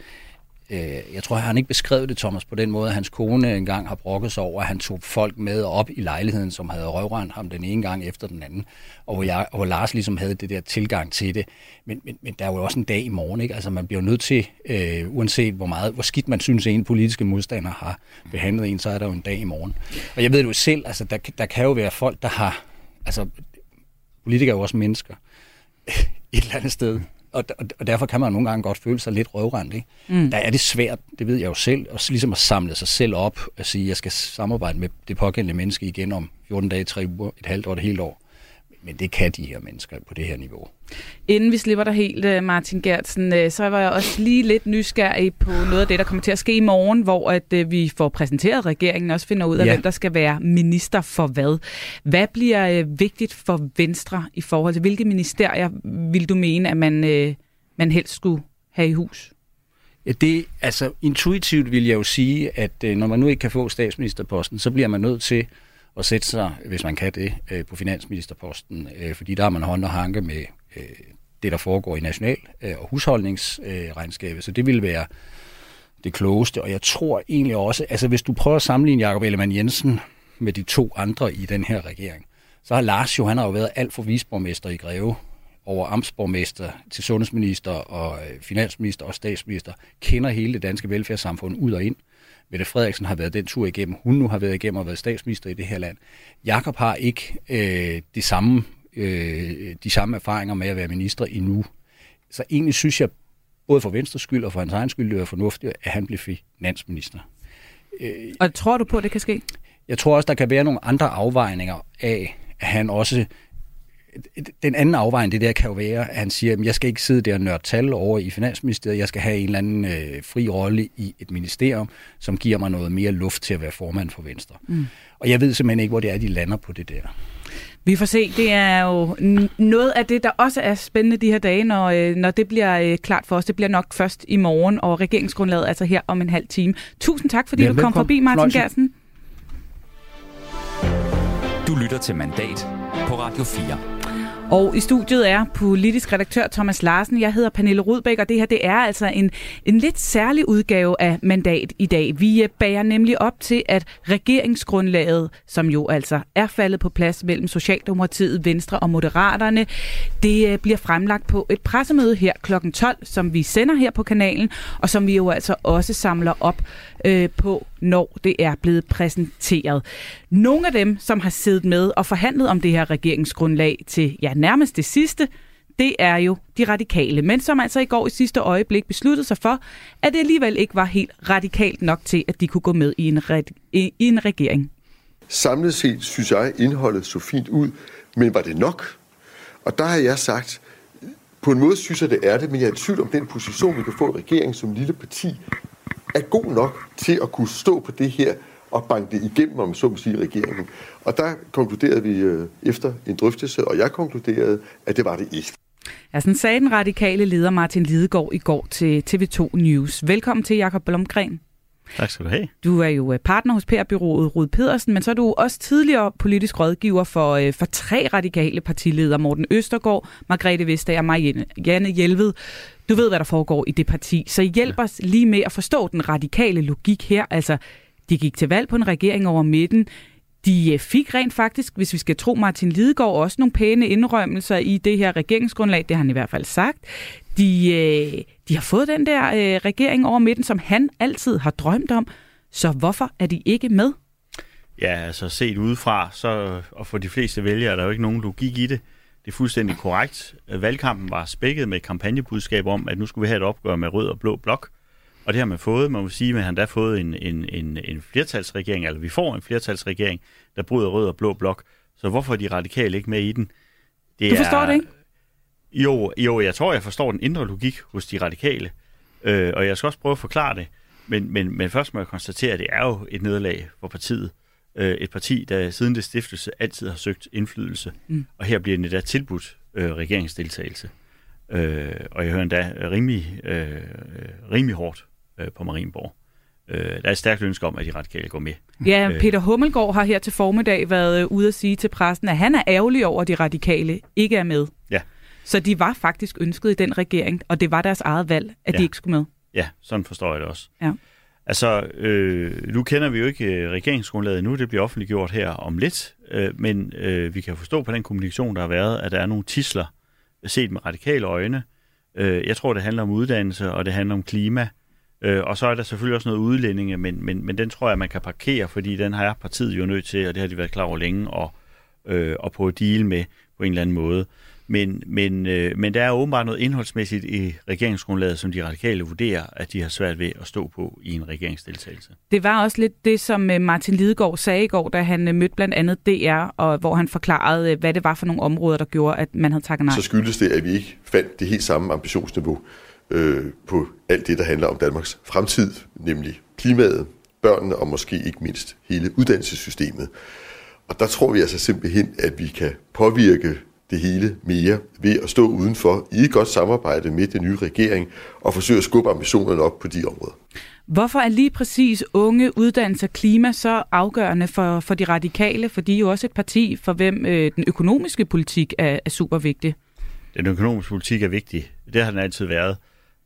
øh, jeg tror, han ikke beskrevet det, Thomas, på den måde, at hans kone engang har brokket sig over, at han tog folk med op i lejligheden, som havde røvrendt ham den ene gang efter den anden, og hvor, jeg, og hvor Lars ligesom havde det der tilgang til det. Men, men, men der er jo også en dag i morgen, ikke? Altså man bliver nødt til, øh, uanset hvor meget, hvor skidt man synes, at en politiske modstander har behandlet en, så er der jo en dag i morgen. Og jeg ved det jo selv, altså der, der kan jo være folk, der har, altså politikere er jo også mennesker, et eller andet sted og, og derfor kan man nogle gange godt føle sig lidt røvrendt. Ikke? Mm. Der er det svært, det ved jeg jo selv, at, ligesom at samle sig selv op og sige, at jeg skal samarbejde med det pågældende menneske igen om 14 dage, 3 uger, et halvt år, et helt år. Men det kan de her mennesker på det her niveau. Inden vi slipper dig helt, øh, Martin Gertsen, øh, så var jeg også lige lidt nysgerrig på noget af det, der kommer til at ske i morgen, hvor at øh, vi får præsenteret regeringen og også finder ud af, ja. hvem der skal være minister for hvad. Hvad bliver vigtigt for Venstre i forhold til, hvilke ministerier vil du mene, at man, man helst skulle have i hus? Ja, det, altså intuitivt vil jeg jo sige, at når man nu ikke kan få statsministerposten, så bliver man nødt til at sætte sig, hvis man kan det, øh, på finansministerposten, øh, fordi der har man hånd og hanke med øh, det, der foregår i national- og husholdningsregnskabet. Så det vil være det klogeste, og jeg tror egentlig også, altså hvis du prøver at sammenligne Jacob Ellemann Jensen med de to andre i den her regering, så har Lars jo, han har jo været alt for visborgmester i Greve, over amtsborgmester til sundhedsminister og finansminister og statsminister, kender hele det danske velfærdssamfund ud og ind. Mette Frederiksen har været den tur igennem, hun nu har været igennem og været statsminister i det her land. Jakob har ikke øh, de, samme, øh, de samme erfaringer med at være minister endnu. Så egentlig synes jeg, både for Venstres skyld og for hans egen skyld, det er fornuftigt, at han bliver finansminister. Øh, og tror du på, at det kan ske? Jeg tror også, der kan være nogle andre afvejninger af, at han også den anden afvejning, det der kan jo være, at han siger, at jeg skal ikke sidde der og nørde tal over i Finansministeriet, jeg skal have en eller anden øh, fri rolle i et ministerium, som giver mig noget mere luft til at være formand for Venstre. Mm. Og jeg ved simpelthen ikke, hvor det er, de lander på det der. Vi får se. Det er jo noget af det, der også er spændende de her dage, når, øh, når det bliver øh, klart for os. Det bliver nok først i morgen, og regeringsgrundlaget altså her om en halv time. Tusind tak, fordi ja, du kom forbi, Martin Gersen. Du lytter til Mandat på Radio 4. Og i studiet er politisk redaktør Thomas Larsen. Jeg hedder Pernille Rudbæk, og det her det er altså en, en lidt særlig udgave af Mandat i dag. Vi øh, bærer nemlig op til, at regeringsgrundlaget, som jo altså er faldet på plads mellem Socialdemokratiet, Venstre og Moderaterne, det øh, bliver fremlagt på et pressemøde her kl. 12, som vi sender her på kanalen, og som vi jo altså også samler op øh, på, når det er blevet præsenteret. Nogle af dem, som har siddet med og forhandlet om det her regeringsgrundlag til ja, nærmest det sidste, det er jo de radikale, men som altså i går i sidste øjeblik besluttede sig for, at det alligevel ikke var helt radikalt nok til, at de kunne gå med i en, i en regering. Samlet set synes jeg, indholdet så fint ud, men var det nok? Og der har jeg sagt, på en måde synes jeg, det er det, men jeg er i tvivl om den position, vi kan få i regeringen som lille parti, er god nok til at kunne stå på det her og banke det igennem, om så må sige, regeringen. Og der konkluderede vi øh, efter en drøftelse, og jeg konkluderede, at det var det ikke. Ja, sådan sagde den radikale leder Martin Lidegaard i går til TV2 News. Velkommen til, Jakob Blomgren. Tak skal du have. Du er jo øh, partner hos PR-byrået Rud Pedersen, men så er du også tidligere politisk rådgiver for, øh, for tre radikale partiledere, Morten Østergaard, Margrethe Vestager og Marianne Hjelved. Du ved, hvad der foregår i det parti, så hjælp os lige med at forstå den radikale logik her. Altså, de gik til valg på en regering over midten. De øh, fik rent faktisk, hvis vi skal tro Martin Lidegaard, også nogle pæne indrømmelser i det her regeringsgrundlag. Det har han i hvert fald sagt. De, øh, de har fået den der øh, regering over midten, som han altid har drømt om. Så hvorfor er de ikke med? Ja, altså set udefra, så, og for de fleste vælgere er der jo ikke nogen logik i det. Det er fuldstændig korrekt. Valgkampen var spækket med kampagnebudskab om, at nu skulle vi have et opgør med rød og blå blok. Og det har man fået. Man må sige, at han har fået en, en, en, en flertalsregering, eller vi får en flertalsregering, der bryder rød og blå blok. Så hvorfor er de radikale ikke med i den? Det du forstår er, det ikke? Jo, jo, jeg tror, jeg forstår den indre logik hos de radikale. Øh, og jeg skal også prøve at forklare det. Men, men, men først må jeg konstatere, at det er jo et nederlag for partiet. Øh, et parti, der siden det stiftelse altid har søgt indflydelse. Mm. Og her bliver det da tilbudt øh, regeringsdeltagelse. Øh, og jeg hører endda rimelig, øh, rimelig hårdt øh, på Marienborg. Øh, der er et stærkt ønske om, at de radikale går med. Ja, øh. Peter Hummelgaard har her til formiddag været øh, ude at sige til pressen, at han er ærgerlig over, at de radikale ikke er med. Ja. Så de var faktisk ønsket i den regering, og det var deres eget valg, at ja. de ikke skulle med. Ja, sådan forstår jeg det også. Ja. Altså, øh, nu kender vi jo ikke øh, regeringsgrundlaget nu, det bliver offentliggjort her om lidt, øh, men øh, vi kan forstå på den kommunikation, der har været, at der er nogle tisler øh, set med radikale øjne. Øh, jeg tror, det handler om uddannelse, og det handler om klima, øh, og så er der selvfølgelig også noget udlændinge, men, men, men den tror jeg, man kan parkere, fordi den har partiet jo nødt til, og det har de været klar over længe, og, øh, og på at deal med på en eller anden måde. Men, men, øh, men der er åbenbart noget indholdsmæssigt i regeringsgrundlaget, som de radikale vurderer, at de har svært ved at stå på i en regeringsdeltagelse. Det var også lidt det, som øh, Martin Lidegaard sagde i går, da han øh, mødte blandt andet DR, og hvor han forklarede, øh, hvad det var for nogle områder, der gjorde, at man havde takket nej. Så skyldes det, at vi ikke fandt det helt samme ambitionsniveau øh, på alt det, der handler om Danmarks fremtid, nemlig klimaet, børnene og måske ikke mindst hele uddannelsessystemet. Og der tror vi altså simpelthen, at vi kan påvirke det hele mere ved at stå udenfor i et godt samarbejde med den nye regering og forsøge at skubbe ambitionerne op på de områder. Hvorfor er lige præcis unge uddannelse og klima så afgørende for, for de radikale? For de er jo også et parti, for hvem øh, den økonomiske politik er, er super vigtig. Den økonomiske politik er vigtig. Det har den altid været.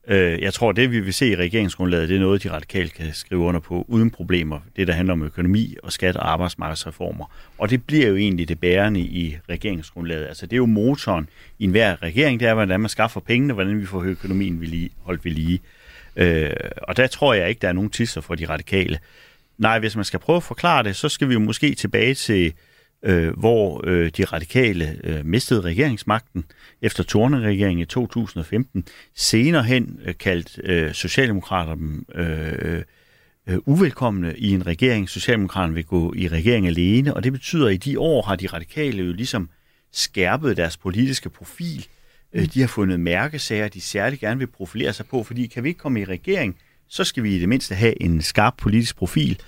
Øh, jeg tror, det vi vil se i regeringsgrundlaget, det er noget, de radikale kan skrive under på uden problemer. Det, der handler om økonomi og skat- og arbejdsmarkedsreformer. Og det bliver jo egentlig det bærende i regeringsgrundlaget. Altså, det er jo motoren i enhver regering, det er, hvordan man skaffer pengene, hvordan vi får økonomien holdt ved lige. Øh, og der tror jeg ikke, der er nogen tisser for de radikale. Nej, hvis man skal prøve at forklare det, så skal vi jo måske tilbage til øh, hvor øh, de radikale øh, mistede regeringsmagten efter Torne-regeringen i 2015. Senere hen øh, kaldt øh, Socialdemokraterne øh, øh, uvelkomne i en regering. Socialdemokraterne vil gå i regering alene, og det betyder, at i de år har de radikale jo ligesom skærpet deres politiske profil. Øh, de har fundet mærkesager, de særligt gerne vil profilere sig på, fordi kan vi ikke komme i regering, så skal vi i det mindste have en skarp politisk profil.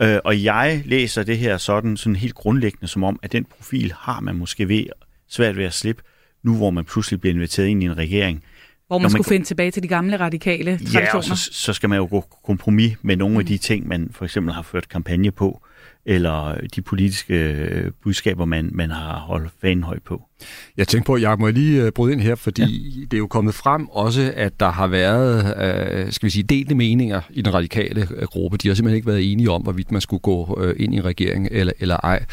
Øh, og jeg læser det her sådan, sådan helt grundlæggende, som om, at den profil har man måske ved, svært ved at slippe, nu hvor man pludselig bliver inviteret ind i en regering. Hvor man, man skulle finde tilbage til de gamle radikale traditioner. Ja, og så, så skal man jo gå kompromis med nogle mm. af de ting, man for eksempel har ført kampagne på, eller de politiske budskaber, man, man har holdt fanen højt på. Jeg tænker på, at jeg må lige øh, bryde ind her, fordi ja. det er jo kommet frem også, at der har været, øh, skal vi sige, delte meninger i den radikale øh, gruppe. De har simpelthen ikke været enige om, hvorvidt man skulle gå øh, ind i en regering eller, eller ej.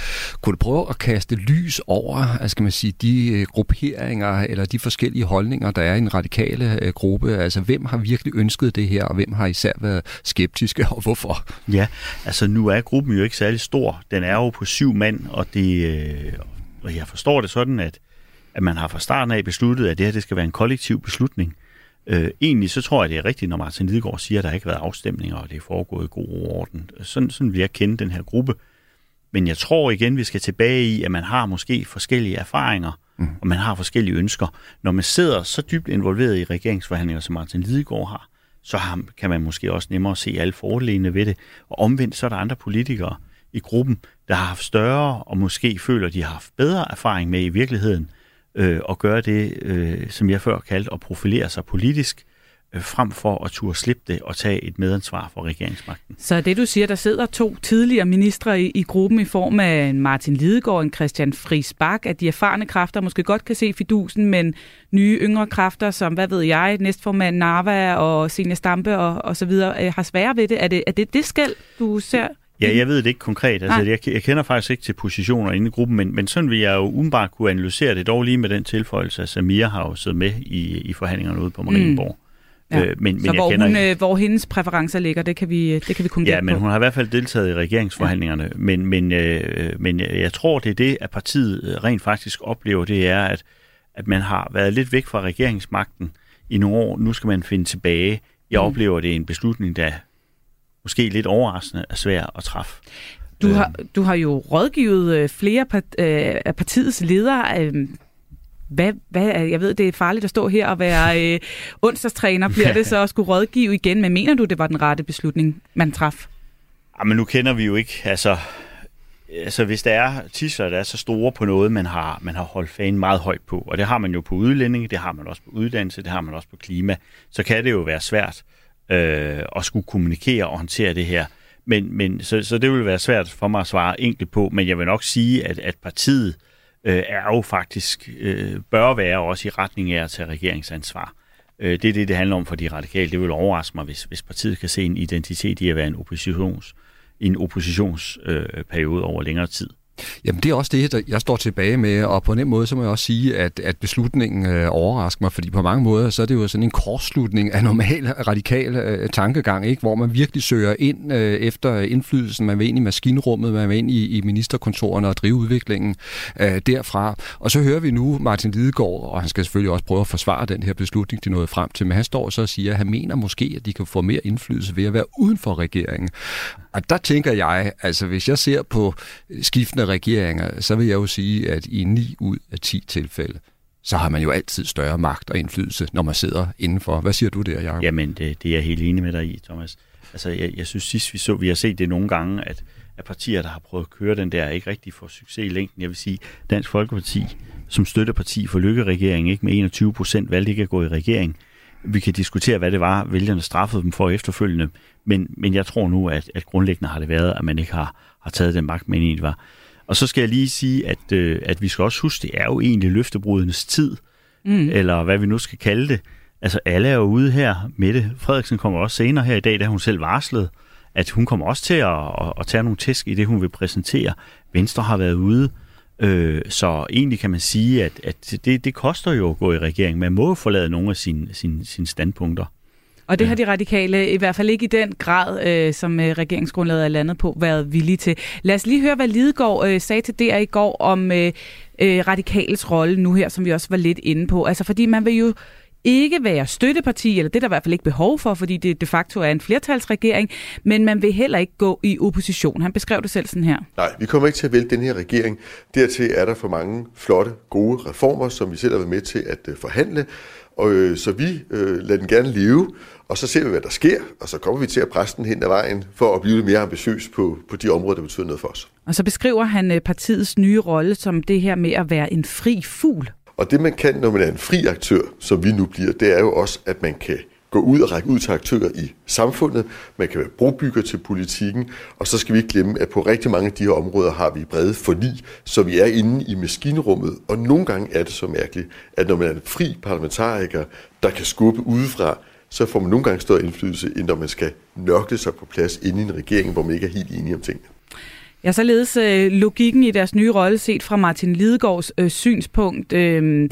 Kunne du prøve at kaste lys over, skal man sige, de grupperinger eller de forskellige holdninger, der er i den radikale øh, gruppe? Altså, hvem har virkelig ønsket det her, og hvem har især været skeptiske, og hvorfor? Ja, altså nu er gruppen jo ikke særlig stor. Den er jo på syv mand, og det... Øh, og jeg forstår det sådan, at, at man har fra starten af besluttet, at det her det skal være en kollektiv beslutning. Øh, egentlig så tror jeg, det er rigtigt, når Martin Lidegaard siger, at der ikke har været afstemninger, og det er foregået i god orden. Sådan, sådan vil jeg kende den her gruppe. Men jeg tror igen, vi skal tilbage i, at man har måske forskellige erfaringer, mm. og man har forskellige ønsker. Når man sidder så dybt involveret i regeringsforhandlinger, som Martin Lidegaard har, så kan man måske også nemmere se alle fordelene ved det. Og omvendt, så er der andre politikere i gruppen, der har haft større og måske føler, de har haft bedre erfaring med i virkeligheden øh, at gøre det, øh, som jeg før kaldte, at profilere sig politisk, øh, frem for at turde slippe det og tage et medansvar for regeringsmagten. Så det du siger, der sidder to tidligere ministre i, i gruppen i form af Martin Lidegaard og en Christian Friis Bak, at de erfarne kræfter måske godt kan se fidusen, men nye yngre kræfter, som hvad ved jeg, næstformand Narva og Senior Stampe og, og så videre, øh, har svære ved det. Er det er det, det skæld, du ser? Ja, jeg ved det ikke konkret. Altså, jeg, jeg kender faktisk ikke til positioner inde i gruppen, men, men sådan vil jeg jo umiddelbart kunne analysere det, dog lige med den tilføjelse, at Samir har jo siddet med i, i forhandlingerne ude på Marienborg. Mm. Ja. Øh, men, men så jeg hvor, kender hun, ikke... Øh, hvor hendes præferencer ligger, det kan vi, det kan vi kun Ja, men på. hun har i hvert fald deltaget i regeringsforhandlingerne. Ja. Men, men, øh, men jeg tror, det er det, at partiet rent faktisk oplever, det er, at, at man har været lidt væk fra regeringsmagten i nogle år. Nu skal man finde tilbage. Jeg mm. oplever, det er en beslutning, der måske lidt overraskende er svær at træffe. Du har, du har jo rådgivet øh, flere af partiets ledere hvad, hvad, jeg ved, det er farligt at stå her og være øh, onsdagstræner. Bliver det så at skulle rådgive igen? Men mener du, det var den rette beslutning, man traf? Ja, men nu kender vi jo ikke, altså, altså hvis der er tisler, der er så store på noget, man har, man har holdt fanen meget højt på, og det har man jo på udlændinge, det har man også på uddannelse, det har man også på klima, så kan det jo være svært øh, at skulle kommunikere og håndtere det her. Men, men, så, så det vil være svært for mig at svare enkelt på, men jeg vil nok sige, at, at partiet øh, er jo faktisk, øh, bør være også i retning af at tage regeringsansvar. Øh, det er det, det handler om for de radikale. Det vil overraske mig, hvis, hvis partiet kan se en identitet i at være en oppositions, en oppositionsperiode øh, over længere tid. Jamen det er også det, der jeg står tilbage med, og på den måde så må jeg også sige, at, at beslutningen øh, overrasker mig, fordi på mange måder så er det jo sådan en kortslutning af normal radikal øh, tankegang, ikke? hvor man virkelig søger ind øh, efter indflydelsen, man vil ind i maskinrummet, man vil ind i, i ministerkontorerne og drive udviklingen øh, derfra. Og så hører vi nu Martin Lidegaard, og han skal selvfølgelig også prøve at forsvare den her beslutning, de nåede frem til, men han står så og siger, at han mener måske, at de kan få mere indflydelse ved at være uden for regeringen. Og der tænker jeg, altså hvis jeg ser på skiftende regeringer, så vil jeg jo sige, at i 9 ud af 10 tilfælde, så har man jo altid større magt og indflydelse, når man sidder indenfor. Hvad siger du der, Jacob? Jamen, det, det er jeg helt enig med dig i, Thomas. Altså, jeg, jeg synes sidst vi så, vi har set det nogle gange, at, at partier, der har prøvet at køre den der, ikke rigtig får succes i længden. Jeg vil sige, Dansk Folkeparti som støtteparti for lykkeregeringen, ikke med 21 procent valgte ikke at gå i regering. Vi kan diskutere, hvad det var, vælgerne straffede dem for efterfølgende, men, men jeg tror nu, at, at grundlæggende har det været, at man ikke har, har taget den magt, man egentlig var. Og så skal jeg lige sige, at, øh, at vi skal også huske, det er jo egentlig løftebrudenes tid, mm. eller hvad vi nu skal kalde det. Altså alle er jo ude her. Mette Frederiksen kommer også senere her i dag, da hun selv varslede, at hun kommer også til at, at, at tage nogle tæsk i det, hun vil præsentere. Venstre har været ude, øh, så egentlig kan man sige, at, at det, det koster jo at gå i regering. Man må jo forlade nogle af sine, sine, sine standpunkter. Og det har de radikale i hvert fald ikke i den grad, øh, som øh, regeringsgrundlaget er landet på, været villige til. Lad os lige høre, hvad Lidegaard øh, sagde til DR i går om øh, øh, radikales rolle nu her, som vi også var lidt inde på. Altså fordi man vil jo ikke være støtteparti, eller det er der i hvert fald ikke behov for, fordi det de facto er en flertalsregering, men man vil heller ikke gå i opposition. Han beskrev det selv sådan her. Nej, vi kommer ikke til at vælge den her regering. Dertil er der for mange flotte, gode reformer, som vi selv har været med til at øh, forhandle, og øh, så vi øh, lader den gerne leve, og så ser vi, hvad der sker, og så kommer vi til at presse den hen ad vejen for at blive lidt mere ambitiøs på, på de områder, der betyder noget for os. Og så beskriver han øh, partiets nye rolle som det her med at være en fri fugl. Og det man kan, når man er en fri aktør, som vi nu bliver, det er jo også, at man kan gå ud og række ud til aktører i samfundet. Man kan være brobygger til politikken, og så skal vi ikke glemme, at på rigtig mange af de her områder har vi brede forlig, så vi er inde i maskinrummet. Og nogle gange er det så mærkeligt, at når man er en fri parlamentariker, der kan skubbe udefra, så får man nogle gange større indflydelse, end når man skal nørkle sig på plads inde i en regering, hvor man ikke er helt enige om tingene. Ja, således øh, logikken i deres nye rolle set fra Martin Lidegaards øh, synspunkt. Øh,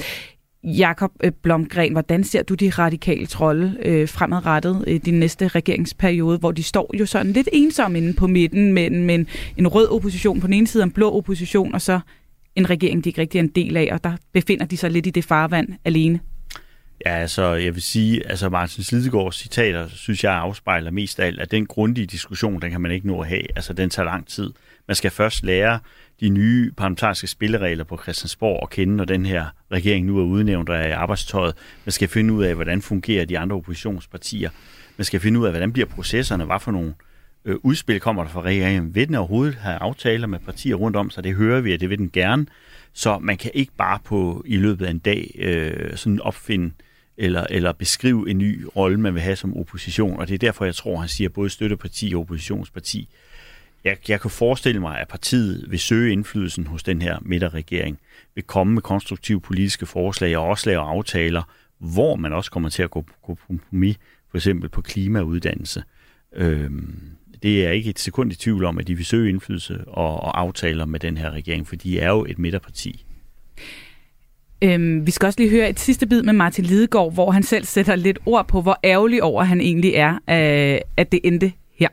Jakob øh, Blomgren, hvordan ser du de radikale rolle øh, fremadrettet i din næste regeringsperiode, hvor de står jo sådan lidt ensomme inde på midten, men, men en rød opposition på den ene side, en blå opposition, og så en regering, de ikke rigtig er en del af, og der befinder de sig lidt i det farvand alene? Ja, altså, jeg vil sige, altså Martin Slidegaards citater, synes jeg afspejler mest af alt, at den grundige diskussion, den kan man ikke nå at have. Altså, den tager lang tid. Man skal først lære de nye parlamentariske spilleregler på Christiansborg og kende, når den her regering nu er udnævnt og er i arbejdstøjet. Man skal finde ud af, hvordan fungerer de andre oppositionspartier. Man skal finde ud af, hvordan bliver processerne, hvad for nogle øh, udspil kommer der fra regeringen. Vil den overhovedet have aftaler med partier rundt om, så det hører vi, at det vil den gerne. Så man kan ikke bare på i løbet af en dag øh, sådan opfinde eller, eller beskrive en ny rolle, man vil have som opposition. Og det er derfor, jeg tror, han siger både støtteparti og oppositionsparti. Jeg, jeg kan forestille mig, at partiet vil søge indflydelsen hos den her midterregering, vil komme med konstruktive politiske forslag og også lave aftaler, hvor man også kommer til at gå på kompromis, for eksempel på klimauddannelse. Øhm, det er ikke et sekund i tvivl om, at de vil søge indflydelse og, og aftaler med den her regering, for de er jo et midterparti. Øhm, vi skal også lige høre et sidste bid med Martin Lidegaard, hvor han selv sætter lidt ord på, hvor ærgerlig over han egentlig er, øh, at det endte her.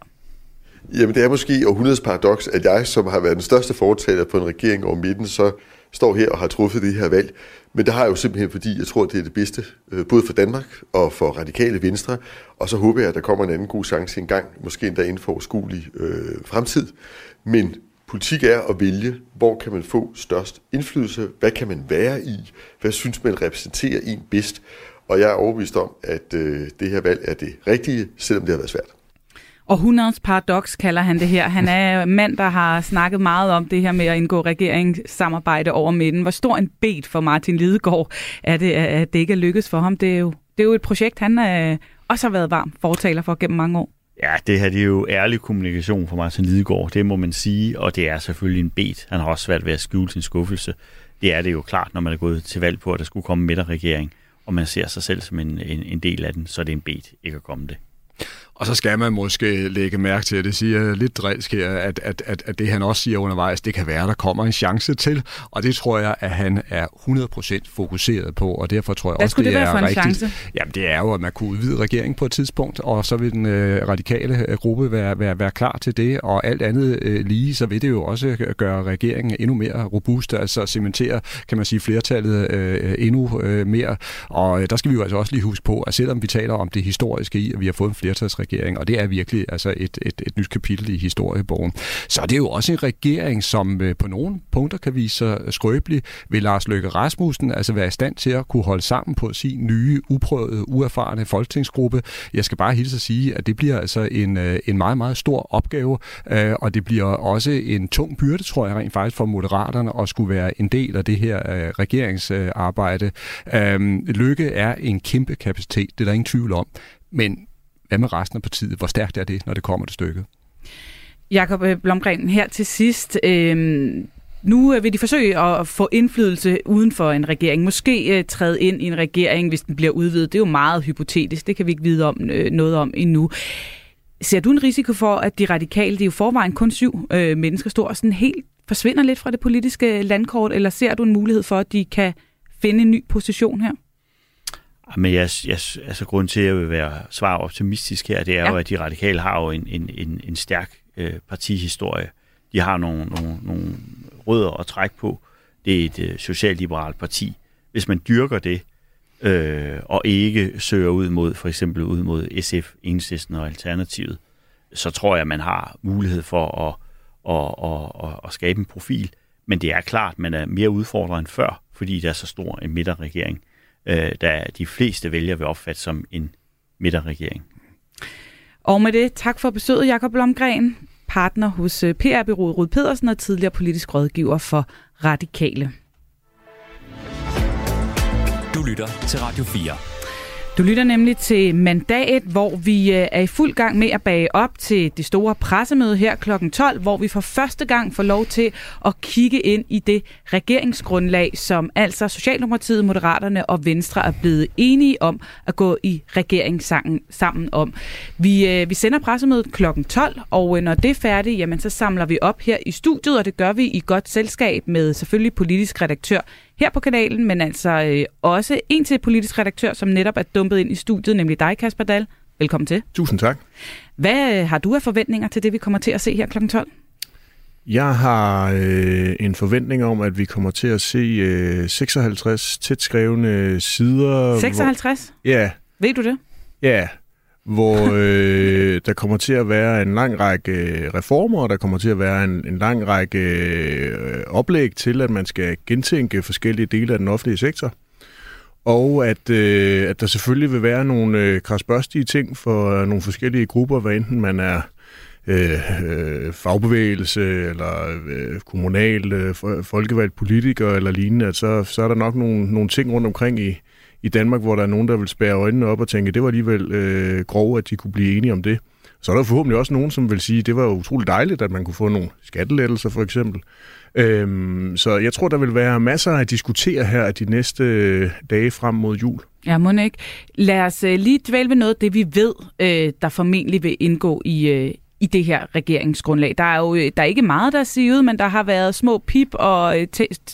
Jamen det er måske århundredes paradoks, at jeg, som har været den største fortaler på en regering over midten, så står her og har truffet det her valg. Men det har jeg jo simpelthen, fordi jeg tror, det er det bedste, øh, både for Danmark og for radikale venstre. Og så håber jeg, at der kommer en anden god chance engang, måske endda inden for overskuelig øh, fremtid. Men politik er at vælge, hvor kan man få størst indflydelse, hvad kan man være i, hvad synes man repræsenterer en bedst. Og jeg er overbevist om, at øh, det her valg er det rigtige, selvom det har været svært. Århundredets paradoks kalder han det her. Han er mand, der har snakket meget om det her med at indgå regeringssamarbejde over midten. Hvor stor en bed for Martin Lidegaard er det, at det ikke er lykkedes for ham? Det er jo, det er jo et projekt, han øh, også har været varm fortaler for gennem mange år. Ja, det her det er jo ærlig kommunikation for Martin Lidegaard, det må man sige, og det er selvfølgelig en bet. Han har også svært ved at skjule sin skuffelse. Det er det jo klart, når man er gået til valg på, at der skulle komme midterregering, og man ser sig selv som en, en, en del af den, så er det en bed ikke at komme det. Og så skal man måske lægge mærke til, at det siger lidt drilsk her, at, at, at, at det han også siger undervejs, det kan være, der kommer en chance til. Og det tror jeg, at han er 100% fokuseret på, og derfor tror jeg Hvad også, det, det være er for en rigtigt. Chance? Jamen det er jo, at man kunne udvide regeringen på et tidspunkt, og så vil den øh, radikale øh, gruppe være, være, være klar til det, og alt andet øh, lige, så vil det jo også gøre regeringen endnu mere robust, altså cementere, kan man sige, flertallet øh, endnu øh, mere. Og øh, der skal vi jo altså også lige huske på, at selvom vi taler om det historiske i, at vi har fået en flertalsregering, og det er virkelig altså et, et, et nyt kapitel i historiebogen, så det er jo også en regering, som øh, på nogle punkter kan vise sig skrøbelig. Vil Lars Løkke Rasmussen altså være i stand til at kunne holde sammen på sin nye, uprøvede, uerfarne folketingsgruppe? Jeg skal bare hilse at sige, at det bliver altså en, øh, en meget, meget stor opgave, øh, og det bliver også en tung byrde, tror jeg rent faktisk, for Moderaterne at skulle være en del af det her regeringsarbejde. Øhm, Løkke er en kæmpe kapacitet, det er der ingen tvivl om. Men hvad med resten af partiet? Hvor stærkt er det, når det kommer til stykket? Jakob øh, Blomgren, her til sidst. Øh, nu vil de forsøge at få indflydelse uden for en regering. Måske øh, træde ind i en regering, hvis den bliver udvidet. Det er jo meget hypotetisk. Det kan vi ikke vide om, øh, noget om endnu. Ser du en risiko for, at de radikale, det er jo forvejen kun syv øh, mennesker står, sådan helt forsvinder lidt fra det politiske landkort, eller ser du en mulighed for, at de kan finde en ny position her? Men jeg, jeg, altså grund til, at jeg vil være svar optimistisk her, det er ja. jo, at de radikale har jo en, en, en, en stærk øh, partihistorie. De har nogle, nogle, nogle rødder at trække på. Det er et øh, socialliberalt parti. Hvis man dyrker det, øh, og ikke søger ud mod, for eksempel ud mod SF, Enhedslisten og Alternativet, så tror jeg, at man har mulighed for at, at, at, at, at skabe en profil. Men det er klart, at man er mere udfordret end før, fordi der er så stor en midterregering øh, der de fleste vælger vil opfatte som en midterregering. Og med det, tak for besøget, Jakob Blomgren, partner hos øh, PR-byrået Rud Pedersen og tidligere politisk rådgiver for Radikale. Du lytter til Radio 4. Du lytter nemlig til Mandat, hvor vi øh, er i fuld gang med at bage op til det store pressemøde her kl. 12, hvor vi for første gang får lov til at kigge ind i det regeringsgrundlag, som altså Socialdemokratiet, Moderaterne og Venstre er blevet enige om at gå i regering sammen om. Vi, øh, vi sender pressemødet kl. 12, og øh, når det er færdigt, jamen, så samler vi op her i studiet, og det gør vi i godt selskab med selvfølgelig politisk redaktør her på kanalen, men altså øh, også en til politisk redaktør, som netop er dumpet ind i studiet, nemlig dig, Kasper Dahl. Velkommen til. Tusind tak. Hvad har du af forventninger til det, vi kommer til at se her kl. 12? Jeg har øh, en forventning om, at vi kommer til at se øh, 56 tæt skrevne sider. 56? Hvor, ja. Ved du det? Ja, hvor øh, der kommer til at være en lang række øh, reformer, og der kommer til at være en, en lang række øh, oplæg til, at man skal gentænke forskellige dele af den offentlige sektor. Og at, øh, at der selvfølgelig vil være nogle øh, krasbørstige ting for øh, nogle forskellige grupper, hvad enten man er øh, øh, fagbevægelse eller øh, kommunal øh, folkevalgt politiker eller lignende, at så, så er der nok nogle, nogle ting rundt omkring i, i Danmark, hvor der er nogen, der vil spære øjnene op og tænke, det var alligevel øh, grov, at de kunne blive enige om det. Så er der forhåbentlig også nogen, som vil sige, at det var utroligt dejligt, at man kunne få nogle skattelettelser for eksempel. Øhm, så jeg tror, der vil være masser at diskutere her de næste øh, dage frem mod jul. Ja, Monik. Lad os øh, lige dvæle ved noget af det, vi ved, øh, der formentlig vil indgå i, i det her regeringsgrundlag. Der er jo øh, der er ikke meget, der er sivet, men der har været små pip og øh,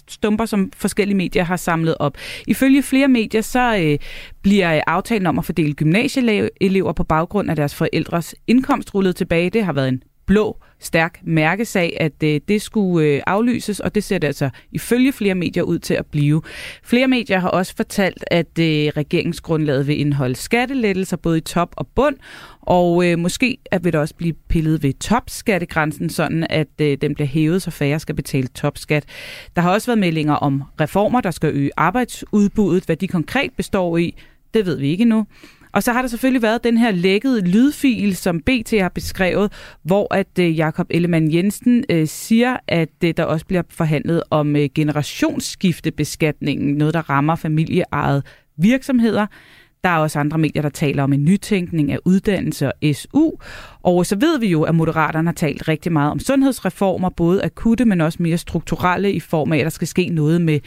stumper, som forskellige medier har samlet op. Ifølge flere medier, så øh, bliver øh, aftalen om at fordele gymnasieelever på baggrund af deres forældres indkomst rullet tilbage. Det har været en blå stærk mærkesag, at øh, det skulle øh, aflyses, og det ser det altså ifølge flere medier ud til at blive. Flere medier har også fortalt, at øh, regeringsgrundlaget vil indeholde skattelettelser både i top og bund, og øh, måske at vil der også blive pillet ved topskattegrænsen, sådan at øh, den bliver hævet, så færre skal betale topskat. Der har også været meldinger om reformer, der skal øge arbejdsudbuddet. Hvad de konkret består i, det ved vi ikke nu. Og så har der selvfølgelig været den her lækkede lydfil, som BT har beskrevet, hvor at øh, Jakob Ellemann Jensen øh, siger, at øh, der også bliver forhandlet om øh, generationsskiftebeskatningen, noget der rammer familieejet virksomheder. Der er også andre medier, der taler om en nytænkning af uddannelse og SU. Og så ved vi jo, at Moderaterne har talt rigtig meget om sundhedsreformer, både akutte, men også mere strukturelle i form af, at der skal ske noget med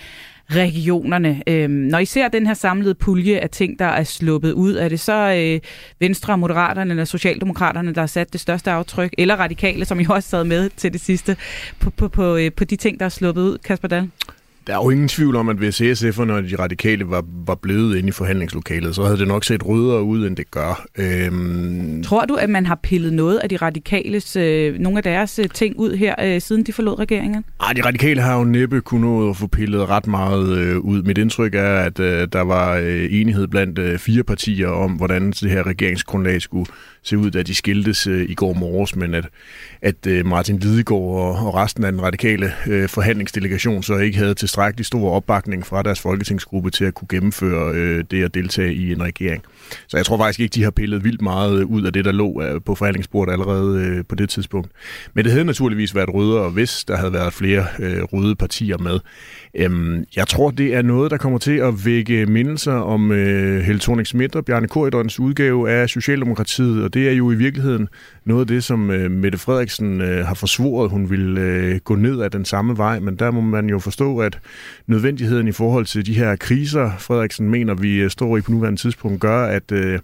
regionerne. Øhm, når I ser den her samlede pulje af ting, der er sluppet ud, er det så øh, Venstre, Moderaterne eller Socialdemokraterne, der har sat det største aftryk, eller Radikale, som I også sad med til det sidste, på, på, på, øh, på de ting, der er sluppet ud, Kasper Dahl? Der er jo ingen tvivl om, at hvis SF'erne og de radikale var, var blevet inde i forhandlingslokalet, så havde det nok set rødere ud, end det gør. Øhm... Tror du, at man har pillet noget af de radikales, øh, nogle af deres øh, ting ud her, øh, siden de forlod regeringen? Ej, de radikale har jo næppe kunnet at få pillet ret meget øh, ud. Mit indtryk er, at øh, der var øh, enighed blandt øh, fire partier om, hvordan det her regeringsgrundlag skulle se ud, da de skiltes øh, i går morges, men at, at øh, Martin Lidegaard og, og resten af den radikale øh, forhandlingsdelegation så ikke havde tilstrækkelig stor opbakning fra deres folketingsgruppe til at kunne gennemføre øh, det at deltage i en regering. Så jeg tror faktisk ikke, de har pillet vildt meget øh, ud af det, der lå øh, på forhandlingsbordet allerede øh, på det tidspunkt. Men det havde naturligvis været rødere, hvis der havde været flere øh, røde partier med. Øhm, jeg tror, det er noget, der kommer til at vække mindelser om øh, Helle thorning Schmidt og Bjarne Korydons udgave af Socialdemokratiet, og det er jo i virkeligheden noget af det, som øh, Mette Frederiksen øh, har forsvoret, hun vil øh, gå ned ad den samme vej, men der må man jo forstå, at nødvendigheden i forhold til de her kriser, Frederiksen mener, vi øh, står i på nuværende tidspunkt, gør, at øh,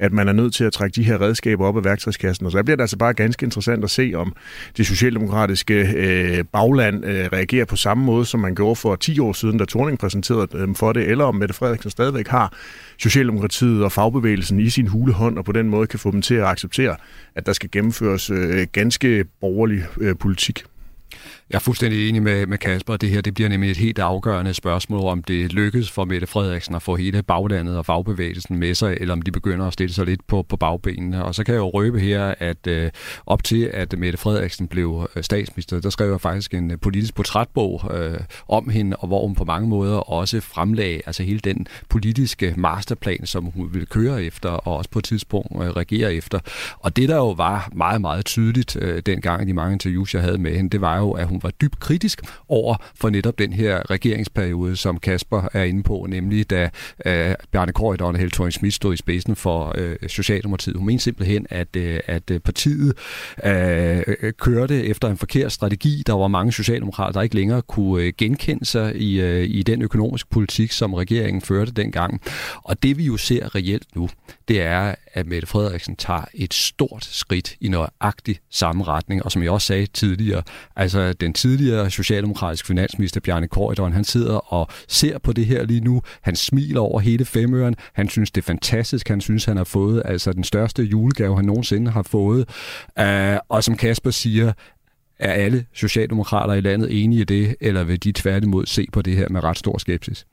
at man er nødt til at trække de her redskaber op af værktøjskassen. Og så bliver det altså bare ganske interessant at se, om det socialdemokratiske øh, bagland øh, reagerer på samme måde, som man gjorde for 10 år siden, da Thorning præsenterede dem for det, eller om Mette Frederiksen stadigvæk har Socialdemokratiet og fagbevægelsen i sin hulehånd, og på den måde kan få dem til at acceptere, at der skal gennemføres øh, ganske borgerlig øh, politik. Jeg er fuldstændig enig med, med Kasper. Det her det bliver nemlig et helt afgørende spørgsmål, om det lykkes for Mette Frederiksen at få hele baglandet og fagbevægelsen med sig, eller om de begynder at stille sig lidt på, på bagbenene. Og så kan jeg jo røbe her, at øh, op til, at Mette Frederiksen blev øh, statsminister, der skrev jeg faktisk en øh, politisk portrætbog øh, om hende, og hvor hun på mange måder også fremlagde altså hele den politiske masterplan, som hun ville køre efter, og også på et tidspunkt øh, regere efter. Og det, der jo var meget, meget tydeligt øh, dengang i de mange interviews, jeg havde med hende, det var jo, at hun var dybt kritisk over for netop den her regeringsperiode, som Kasper er inde på, nemlig da øh, Bjarne Korydon og Helle thorning Schmidt stod i spidsen for øh, Socialdemokratiet. Hun mente simpelthen, at, øh, at øh, partiet øh, øh, kørte efter en forkert strategi. Der var mange socialdemokrater, der ikke længere kunne øh, genkende sig i, øh, i den økonomiske politik, som regeringen førte dengang. Og det vi jo ser reelt nu, det er, at Mette Frederiksen tager et stort skridt i nøjagtig samme retning. Og som jeg også sagde tidligere, altså den tidligere socialdemokratiske finansminister Bjarne Korydon, han sidder og ser på det her lige nu. Han smiler over hele femøren. Han synes, det er fantastisk. Han synes, han har fået altså den største julegave, han nogensinde har fået. Uh, og som Kasper siger, er alle socialdemokrater i landet enige i det, eller vil de tværtimod se på det her med ret stor skepsis?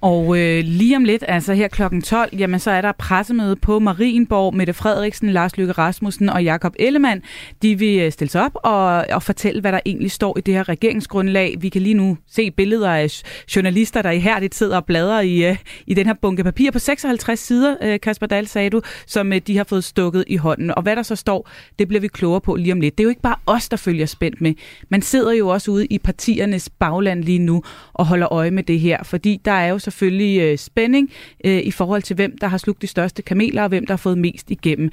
Og øh, lige om lidt, altså her klokken 12, jamen så er der pressemøde på Marienborg. Mette Frederiksen, Lars Lykke Rasmussen og Jakob Ellemann, de vil øh, stille sig op og, og fortælle, hvad der egentlig står i det her regeringsgrundlag. Vi kan lige nu se billeder af journalister, der ihærdigt sidder og bladrer i, øh, i den her bunke papir på 56 sider, øh, Kasper Dahl sagde du, som øh, de har fået stukket i hånden. Og hvad der så står, det bliver vi klogere på lige om lidt. Det er jo ikke bare os, der følger spændt med. Man sidder jo også ude i partiernes bagland lige nu og holder øje med det her, fordi der er jo selvfølgelig øh, spænding øh, i forhold til, hvem der har slugt de største kameler, og hvem der har fået mest igennem.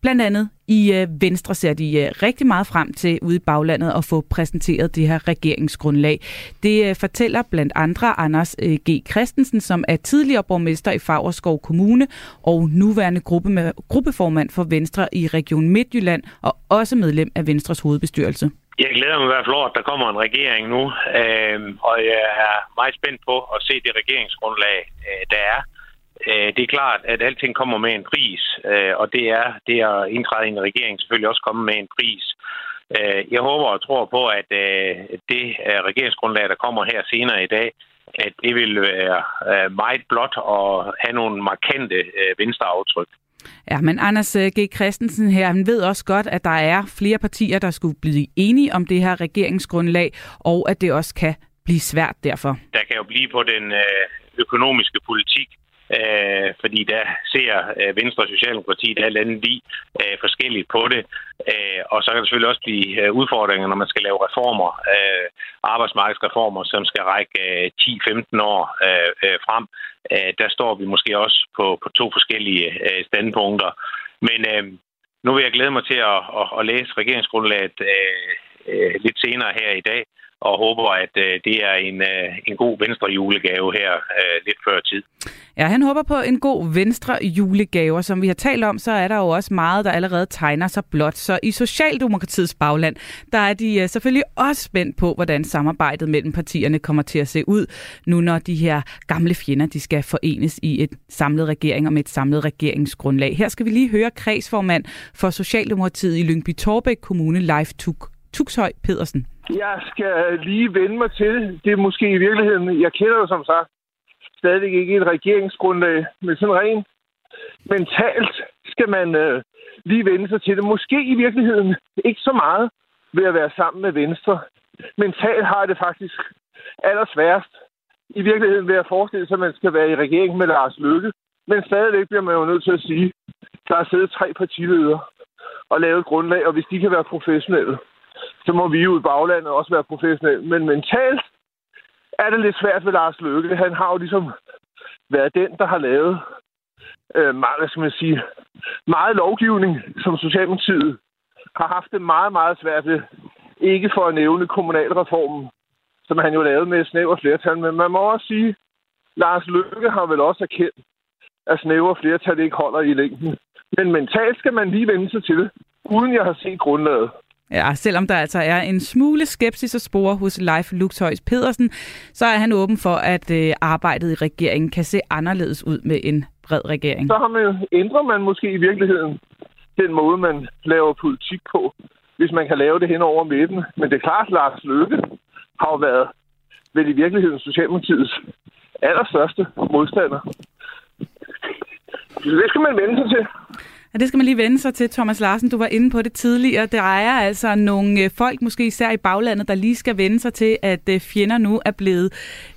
Blandt andet i øh, Venstre ser de øh, rigtig meget frem til ude i baglandet at få præsenteret det her regeringsgrundlag. Det øh, fortæller blandt andre Anders øh, G. Christensen, som er tidligere borgmester i Fagerskov Kommune og nuværende gruppe med, gruppeformand for Venstre i Region Midtjylland og også medlem af Venstres hovedbestyrelse. Jeg glæder mig i hvert fald over, at der kommer en regering nu, øh, og jeg er meget spændt på at se det regeringsgrundlag, øh, der er. Øh, det er klart, at alting kommer med en pris, øh, og det er det at indtræde i en regering selvfølgelig også komme med en pris. Øh, jeg håber og tror på, at øh, det øh, regeringsgrundlag, der kommer her senere i dag, at det vil være øh, meget blot og have nogle markante øh, venstreaftryk. Ja, men Anders øh, G. Christensen her, han ved også godt, at der er flere partier, der skulle blive enige om det her regeringsgrundlag, og at det også kan blive svært derfor. Der kan jo blive på den øh, økonomiske politik, øh, fordi der ser øh, Venstre og Socialdemokratiet alt andet lige øh, forskelligt på det. Øh, og så kan der selvfølgelig også blive øh, udfordringer, når man skal lave reformer, øh, arbejdsmarkedsreformer, som skal række øh, 10-15 år øh, øh, frem. Øh, der står vi måske også på, på to forskellige øh, standpunkter. Men øh, nu vil jeg glæde mig til at, at, at læse regeringsgrundlaget øh, øh, lidt senere her i dag, og håber, at øh, det er en, øh, en god venstre julegave her øh, lidt før tid. Ja, han håber på en god venstre julegave, og som vi har talt om, så er der jo også meget, der allerede tegner sig blot. Så i Socialdemokratiets bagland, der er de øh, selvfølgelig også spændt på, hvordan samarbejdet mellem partierne kommer til at se ud, nu når de her gamle fjender, de skal forenes i et samlet regering og med et samlet regeringsgrundlag. Her skal vi lige høre kredsformand for Socialdemokratiet i Lyngby Torbæk Kommune, Leif Tuk Tuxhøj Pedersen. Jeg skal lige vende mig til. Det er måske i virkeligheden, jeg kender jo som sagt stadig ikke et regeringsgrundlag, men sådan rent mentalt skal man øh, lige vende sig til det. Måske i virkeligheden ikke så meget ved at være sammen med Venstre. Mentalt har det faktisk allersværst I virkeligheden ved at forestille sig, at man skal være i regering med Lars Løkke. Men stadigvæk bliver man jo nødt til at sige, at der er siddet tre partiledere og lavet grundlag, og hvis de kan være professionelle, så må vi jo i baglandet også være professionelle. Men mentalt er det lidt svært ved Lars Løkke. Han har jo ligesom været den, der har lavet øh, meget, hvad skal man sige, meget lovgivning, som Socialdemokratiet har haft det meget, meget svært ved. Ikke for at nævne kommunalreformen, som han jo lavede med snæver flertal. Men man må også sige, Lars Løkke har vel også erkendt, at snæver flertal ikke holder i længden. Men mentalt skal man lige vende sig til det, uden jeg har set grundlaget. Ja, selvom der altså er en smule skepsis og spore hos Leif Luxhøjs Pedersen, så er han åben for, at øh, arbejdet i regeringen kan se anderledes ud med en bred regering. Så har man, ændrer man måske i virkeligheden den måde, man laver politik på, hvis man kan lave det hen over midten. Men det er klart, at Lars Løkke har jo været vel i virkeligheden Socialdemokratiets allerstørste modstander. Det skal man vende sig til. Ja, det skal man lige vende sig til, Thomas Larsen. Du var inde på det tidligere. Der er altså nogle øh, folk, måske især i baglandet, der lige skal vende sig til, at øh, fjender nu er blevet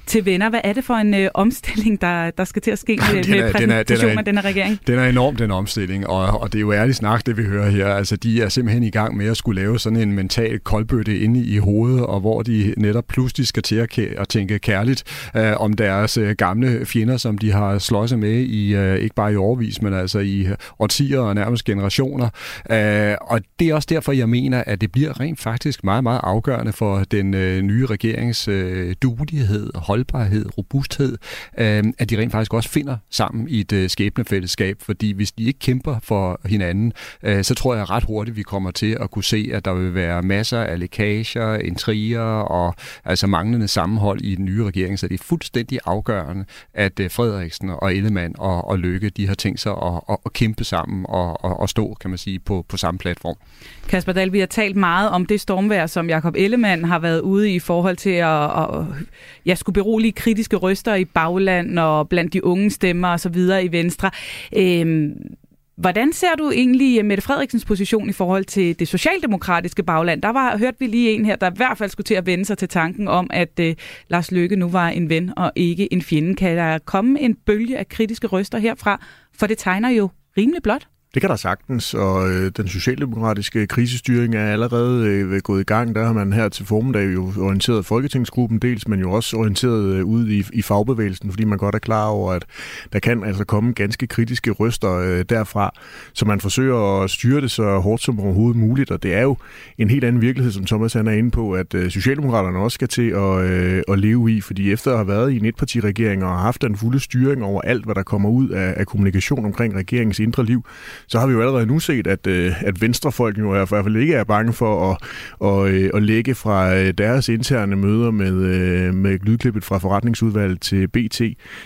til venner. Hvad er det for en øh, omstilling, der, der skal til at ske med, den er, med præsentationen af den her regering? Den er enorm, den omstilling, og, og det er jo ærligt snak, det vi hører her. Altså, de er simpelthen i gang med at skulle lave sådan en mental koldbøtte inde i hovedet, og hvor de netop pludselig skal til at, at tænke kærligt øh, om deres øh, gamle fjender, som de har slået med i, øh, ikke bare i overvis, men altså i årtier og nærmest generationer. Øh, og det er også derfor, jeg mener, at det bliver rent faktisk meget, meget afgørende for den øh, nye regerings øh, dulighed, holdbarhed, robusthed, øh, at de rent faktisk også finder sammen i et øh, skæbnefællesskab, fordi hvis de ikke kæmper for hinanden, øh, så tror jeg ret hurtigt, vi kommer til at kunne se, at der vil være masser af lækager, intriger og altså manglende sammenhold i den nye regering, så det er fuldstændig afgørende, at øh, Frederiksen og Ellemann og, og Lykke, de har tænkt sig at, at, at kæmpe sammen og, og, og stå, kan man sige, på, på samme platform. Kasper Dahl, vi har talt meget om det stormvær, som Jakob Ellemann har været ude i forhold til at, at ja, skulle berolige kritiske røster i bagland og blandt de unge stemmer osv. i Venstre. Øhm, Hvordan ser du egentlig øh, Mette Frederiksens position i forhold til det socialdemokratiske bagland? Der var, hørte vi lige en her, der i hvert fald skulle til at vende sig til tanken om, at øh, Lars Løkke nu var en ven og ikke en fjende. Kan der komme en bølge af kritiske røster herfra? For det tegner jo rimelig blot. Det kan der sagtens, og øh, den socialdemokratiske krisestyring er allerede øh, gået i gang. Der har man her til formiddag jo orienteret Folketingsgruppen dels, men jo også orienteret øh, ud i, i fagbevægelsen, fordi man godt er klar over, at der kan altså komme ganske kritiske røster øh, derfra, så man forsøger at styre det så hårdt som overhovedet muligt, og det er jo en helt anden virkelighed, som Thomas han er inde på, at øh, Socialdemokraterne også skal til at, øh, at leve i, fordi efter at have været i en etpartiregering og har haft den fulde styring over alt, hvad der kommer ud af, af kommunikation omkring regeringens indre liv, så har vi jo allerede nu set, at, øh, at venstrefolk jo i hvert fald ikke er bange for at, at, øh, at lægge fra øh, deres interne møder med, med lydklippet fra forretningsudvalget til BT.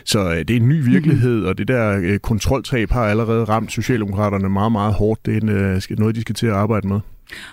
Så det er en ny virkelighed, mm-hmm. og det der kontroltab har allerede ramt Socialdemokraterne meget, meget hårdt. Det er noget, de skal til at arbejde med.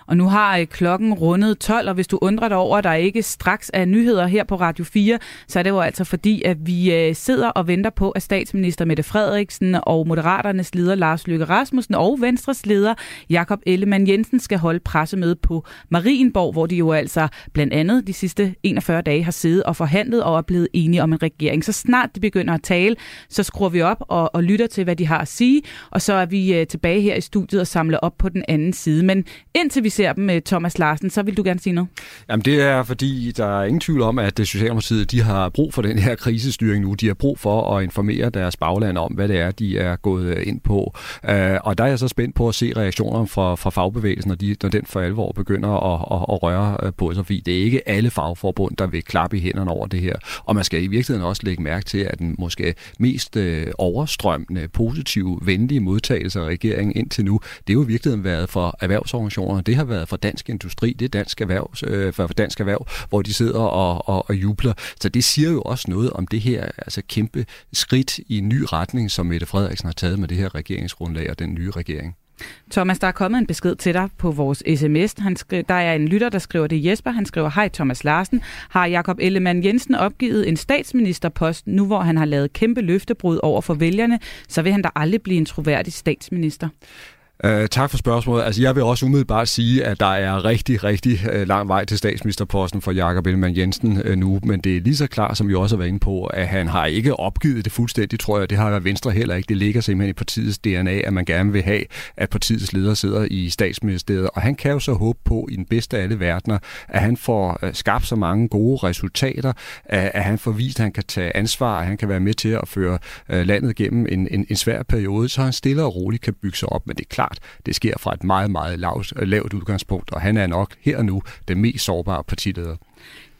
Og nu har øh, klokken rundet 12, og hvis du undrer dig over, at der ikke straks er nyheder her på Radio 4, så er det jo altså fordi, at vi øh, sidder og venter på, at statsminister Mette Frederiksen og Moderaternes leder Lars Løkke Rasmussen og Venstres leder Jakob Ellemann Jensen skal holde pressemøde på Marienborg, hvor de jo altså blandt andet de sidste 41 dage har siddet og forhandlet og er blevet enige om en regering. Så snart de begynder at tale, så skruer vi op og, og lytter til, hvad de har at sige, og så er vi øh, tilbage her i studiet og samler op på den anden side. Men indtil vi ser dem med Thomas Larsen, så vil du gerne sige noget? Jamen det er fordi, der er ingen tvivl om, at Socialdemokratiet de har brug for den her krisestyring nu. De har brug for at informere deres bagland om, hvad det er, de er gået øh, ind på. Øh, og der er jeg så spændt på at se reaktioner fra, fra fagbevægelsen, når, de, når den for alvor begynder at, at, at røre øh, på sig. Fordi det er ikke alle fagforbund, der vil klappe i hænderne over det her. Og man skal i virkeligheden også lægge mærke til, at den måske mest overstrømmende, positive, venlige modtagelse af regeringen indtil nu, det er jo i virkeligheden været for erhvervsorganisationer det har været for dansk industri, det er dansk erhverv, øh, for dansk erhverv, hvor de sidder og, og, og jubler. Så det siger jo også noget om det her altså kæmpe skridt i en ny retning, som Mette Frederiksen har taget med det her regeringsgrundlag og den nye regering. Thomas, der er kommet en besked til dig på vores sms. Han skri- der er en lytter, der skriver det Jesper. Han skriver, hej Thomas Larsen. Har Jakob Ellemann Jensen opgivet en statsministerpost, nu hvor han har lavet kæmpe løftebrud over for vælgerne, så vil han da aldrig blive en troværdig statsminister? Øh, tak for spørgsmålet. Altså, jeg vil også umiddelbart sige, at der er rigtig, rigtig øh, lang vej til statsministerposten for Jakob Ellemann Jensen øh, nu, men det er lige så klart, som vi også har været inde på, at han har ikke opgivet det fuldstændigt, tror jeg. Det har Venstre heller ikke. Det ligger simpelthen i partiets DNA, at man gerne vil have, at partiets leder sidder i statsministeriet, og han kan jo så håbe på, i den bedste af alle verdener, at han får øh, skabt så mange gode resultater, at, han får vist, at han kan tage ansvar, at han kan være med til at føre landet gennem en, en, en svær periode, så han stille og roligt kan bygge sig op. Men det er klart, klart, det sker fra et meget, meget lavt, lavt udgangspunkt, og han er nok her og nu den mest sårbare partileder.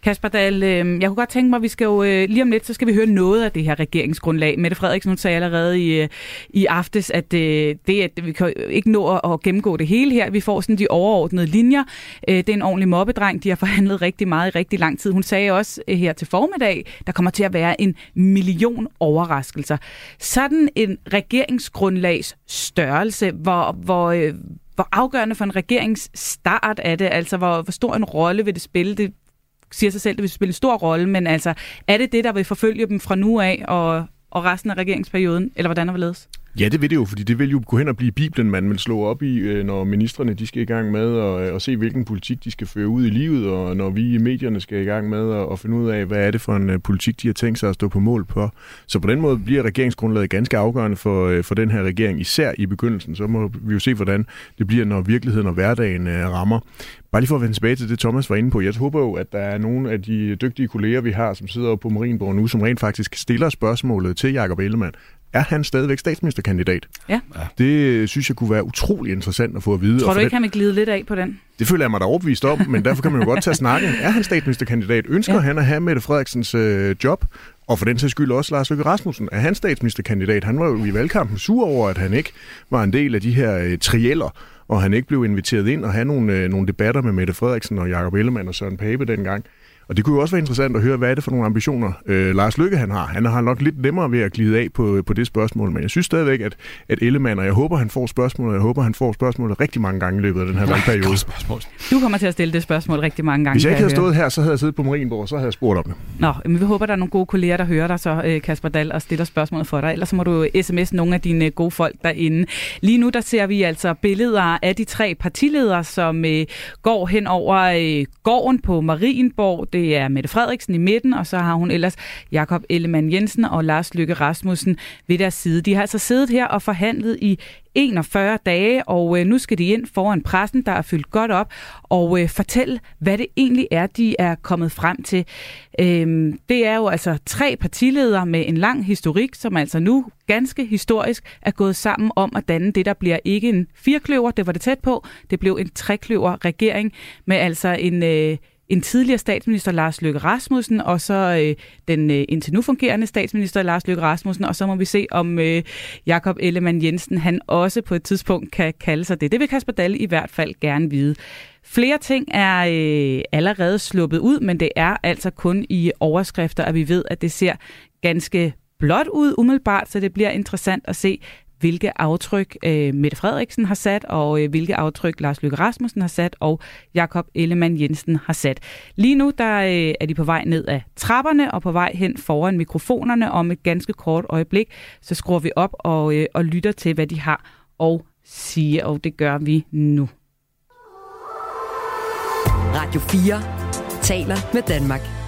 Kasper Dahl, øh, jeg kunne godt tænke mig, at vi skal jo øh, lige om lidt, så skal vi høre noget af det her regeringsgrundlag. Mette Frederiksen, hun sagde allerede i, øh, i aftes, at øh, det, at vi kan ikke nå at, at gennemgå det hele her. Vi får sådan de overordnede linjer. Øh, det er en ordentlig mobbedreng. De har forhandlet rigtig meget i rigtig lang tid. Hun sagde også øh, her til formiddag, der kommer til at være en million overraskelser. Sådan en regeringsgrundlags størrelse, hvor, hvor, øh, hvor afgørende for en regerings start er det, altså hvor, hvor stor en rolle vil det spille, det siger sig selv, det vil spille en stor rolle, men altså, er det det, der vil forfølge dem fra nu af og, og resten af regeringsperioden, eller hvordan er det ledes? Ja, det vil det jo, fordi det vil jo gå hen og blive Bibelen, man vil slå op i, øh, når ministerne de skal i gang med at, øh, at se, hvilken politik de skal føre ud i livet, og når vi i medierne skal i gang med at, at finde ud af, hvad er det for en øh, politik, de har tænkt sig at stå på mål på. Så på den måde bliver regeringsgrundlaget ganske afgørende for, for den her regering, især i begyndelsen. Så må vi jo se, hvordan det bliver, når virkeligheden og hverdagen rammer. Bare lige for at vende tilbage til det, Thomas var inde på. Jeg håber jo, at der er nogle af de dygtige kolleger, vi har, som sidder på Marienborg nu, som rent faktisk stiller spørgsmålet til Jakob Ellemann er han stadigvæk statsministerkandidat? Ja. Det synes jeg kunne være utrolig interessant at få at vide. Tror du ikke, den... han vil glide lidt af på den? Det føler jeg mig da overbevist om, men derfor kan man jo godt tage snakken. Er han statsministerkandidat? Ønsker ja. han at have Mette Frederiksens øh, job? Og for den sags skyld også Lars Løkke Rasmussen. Er han statsministerkandidat? Han var jo i valgkampen sur over, at han ikke var en del af de her øh, trieller, og han ikke blev inviteret ind og have nogle, øh, nogle debatter med Mette Frederiksen og Jakob Ellemann og Søren Pape dengang. Og det kunne jo også være interessant at høre, hvad er det for nogle ambitioner, øh, Lars Lykke han har. Han har nok lidt nemmere ved at glide af på, på det spørgsmål, men jeg synes stadigvæk, at, at Ellemann, og jeg håber, han får spørgsmålet, og jeg håber, han får spørgsmålet rigtig mange gange i løbet af den her valgperiode. Du kommer til at stille det spørgsmål rigtig mange gange. Hvis jeg ikke havde stået her, så havde jeg siddet på Marienborg, og så havde jeg spurgt om det. Nå, men vi håber, der er nogle gode kolleger, der hører dig så, øh, Kasper Dahl, og stiller spørgsmålet for dig. Ellers så må du sms nogle af dine gode folk derinde. Lige nu, der ser vi altså billeder af de tre partiledere, som øh, går hen over øh, gården på Marienborg. Det er Mette Frederiksen i midten, og så har hun ellers Jakob Ellemann Jensen og Lars Lykke Rasmussen ved deres side. De har altså siddet her og forhandlet i 41 dage, og øh, nu skal de ind foran pressen, der er fyldt godt op, og øh, fortælle, hvad det egentlig er, de er kommet frem til. Øhm, det er jo altså tre partiledere med en lang historik, som altså nu ganske historisk er gået sammen om at danne det, der bliver ikke en firkløver, det var det tæt på, det blev en trekløver regering med altså en... Øh, en tidligere statsminister, Lars Løkke Rasmussen, og så øh, den øh, indtil nu fungerende statsminister, Lars Løkke Rasmussen, og så må vi se, om øh, Jakob Ellemann Jensen, han også på et tidspunkt kan kalde sig det. Det vil Kasper Dalle i hvert fald gerne vide. Flere ting er øh, allerede sluppet ud, men det er altså kun i overskrifter, at vi ved, at det ser ganske blot ud umiddelbart, så det bliver interessant at se, hvilke aftryk øh, Mette Frederiksen har sat, og øh, hvilke aftryk Lars Løkke Rasmussen har sat, og Jakob Ellemann Jensen har sat. Lige nu der øh, er de på vej ned af trapperne og på vej hen foran mikrofonerne. Om et ganske kort øjeblik, så skruer vi op og, øh, og lytter til, hvad de har at sige, og det gør vi nu. Radio 4 taler med Danmark.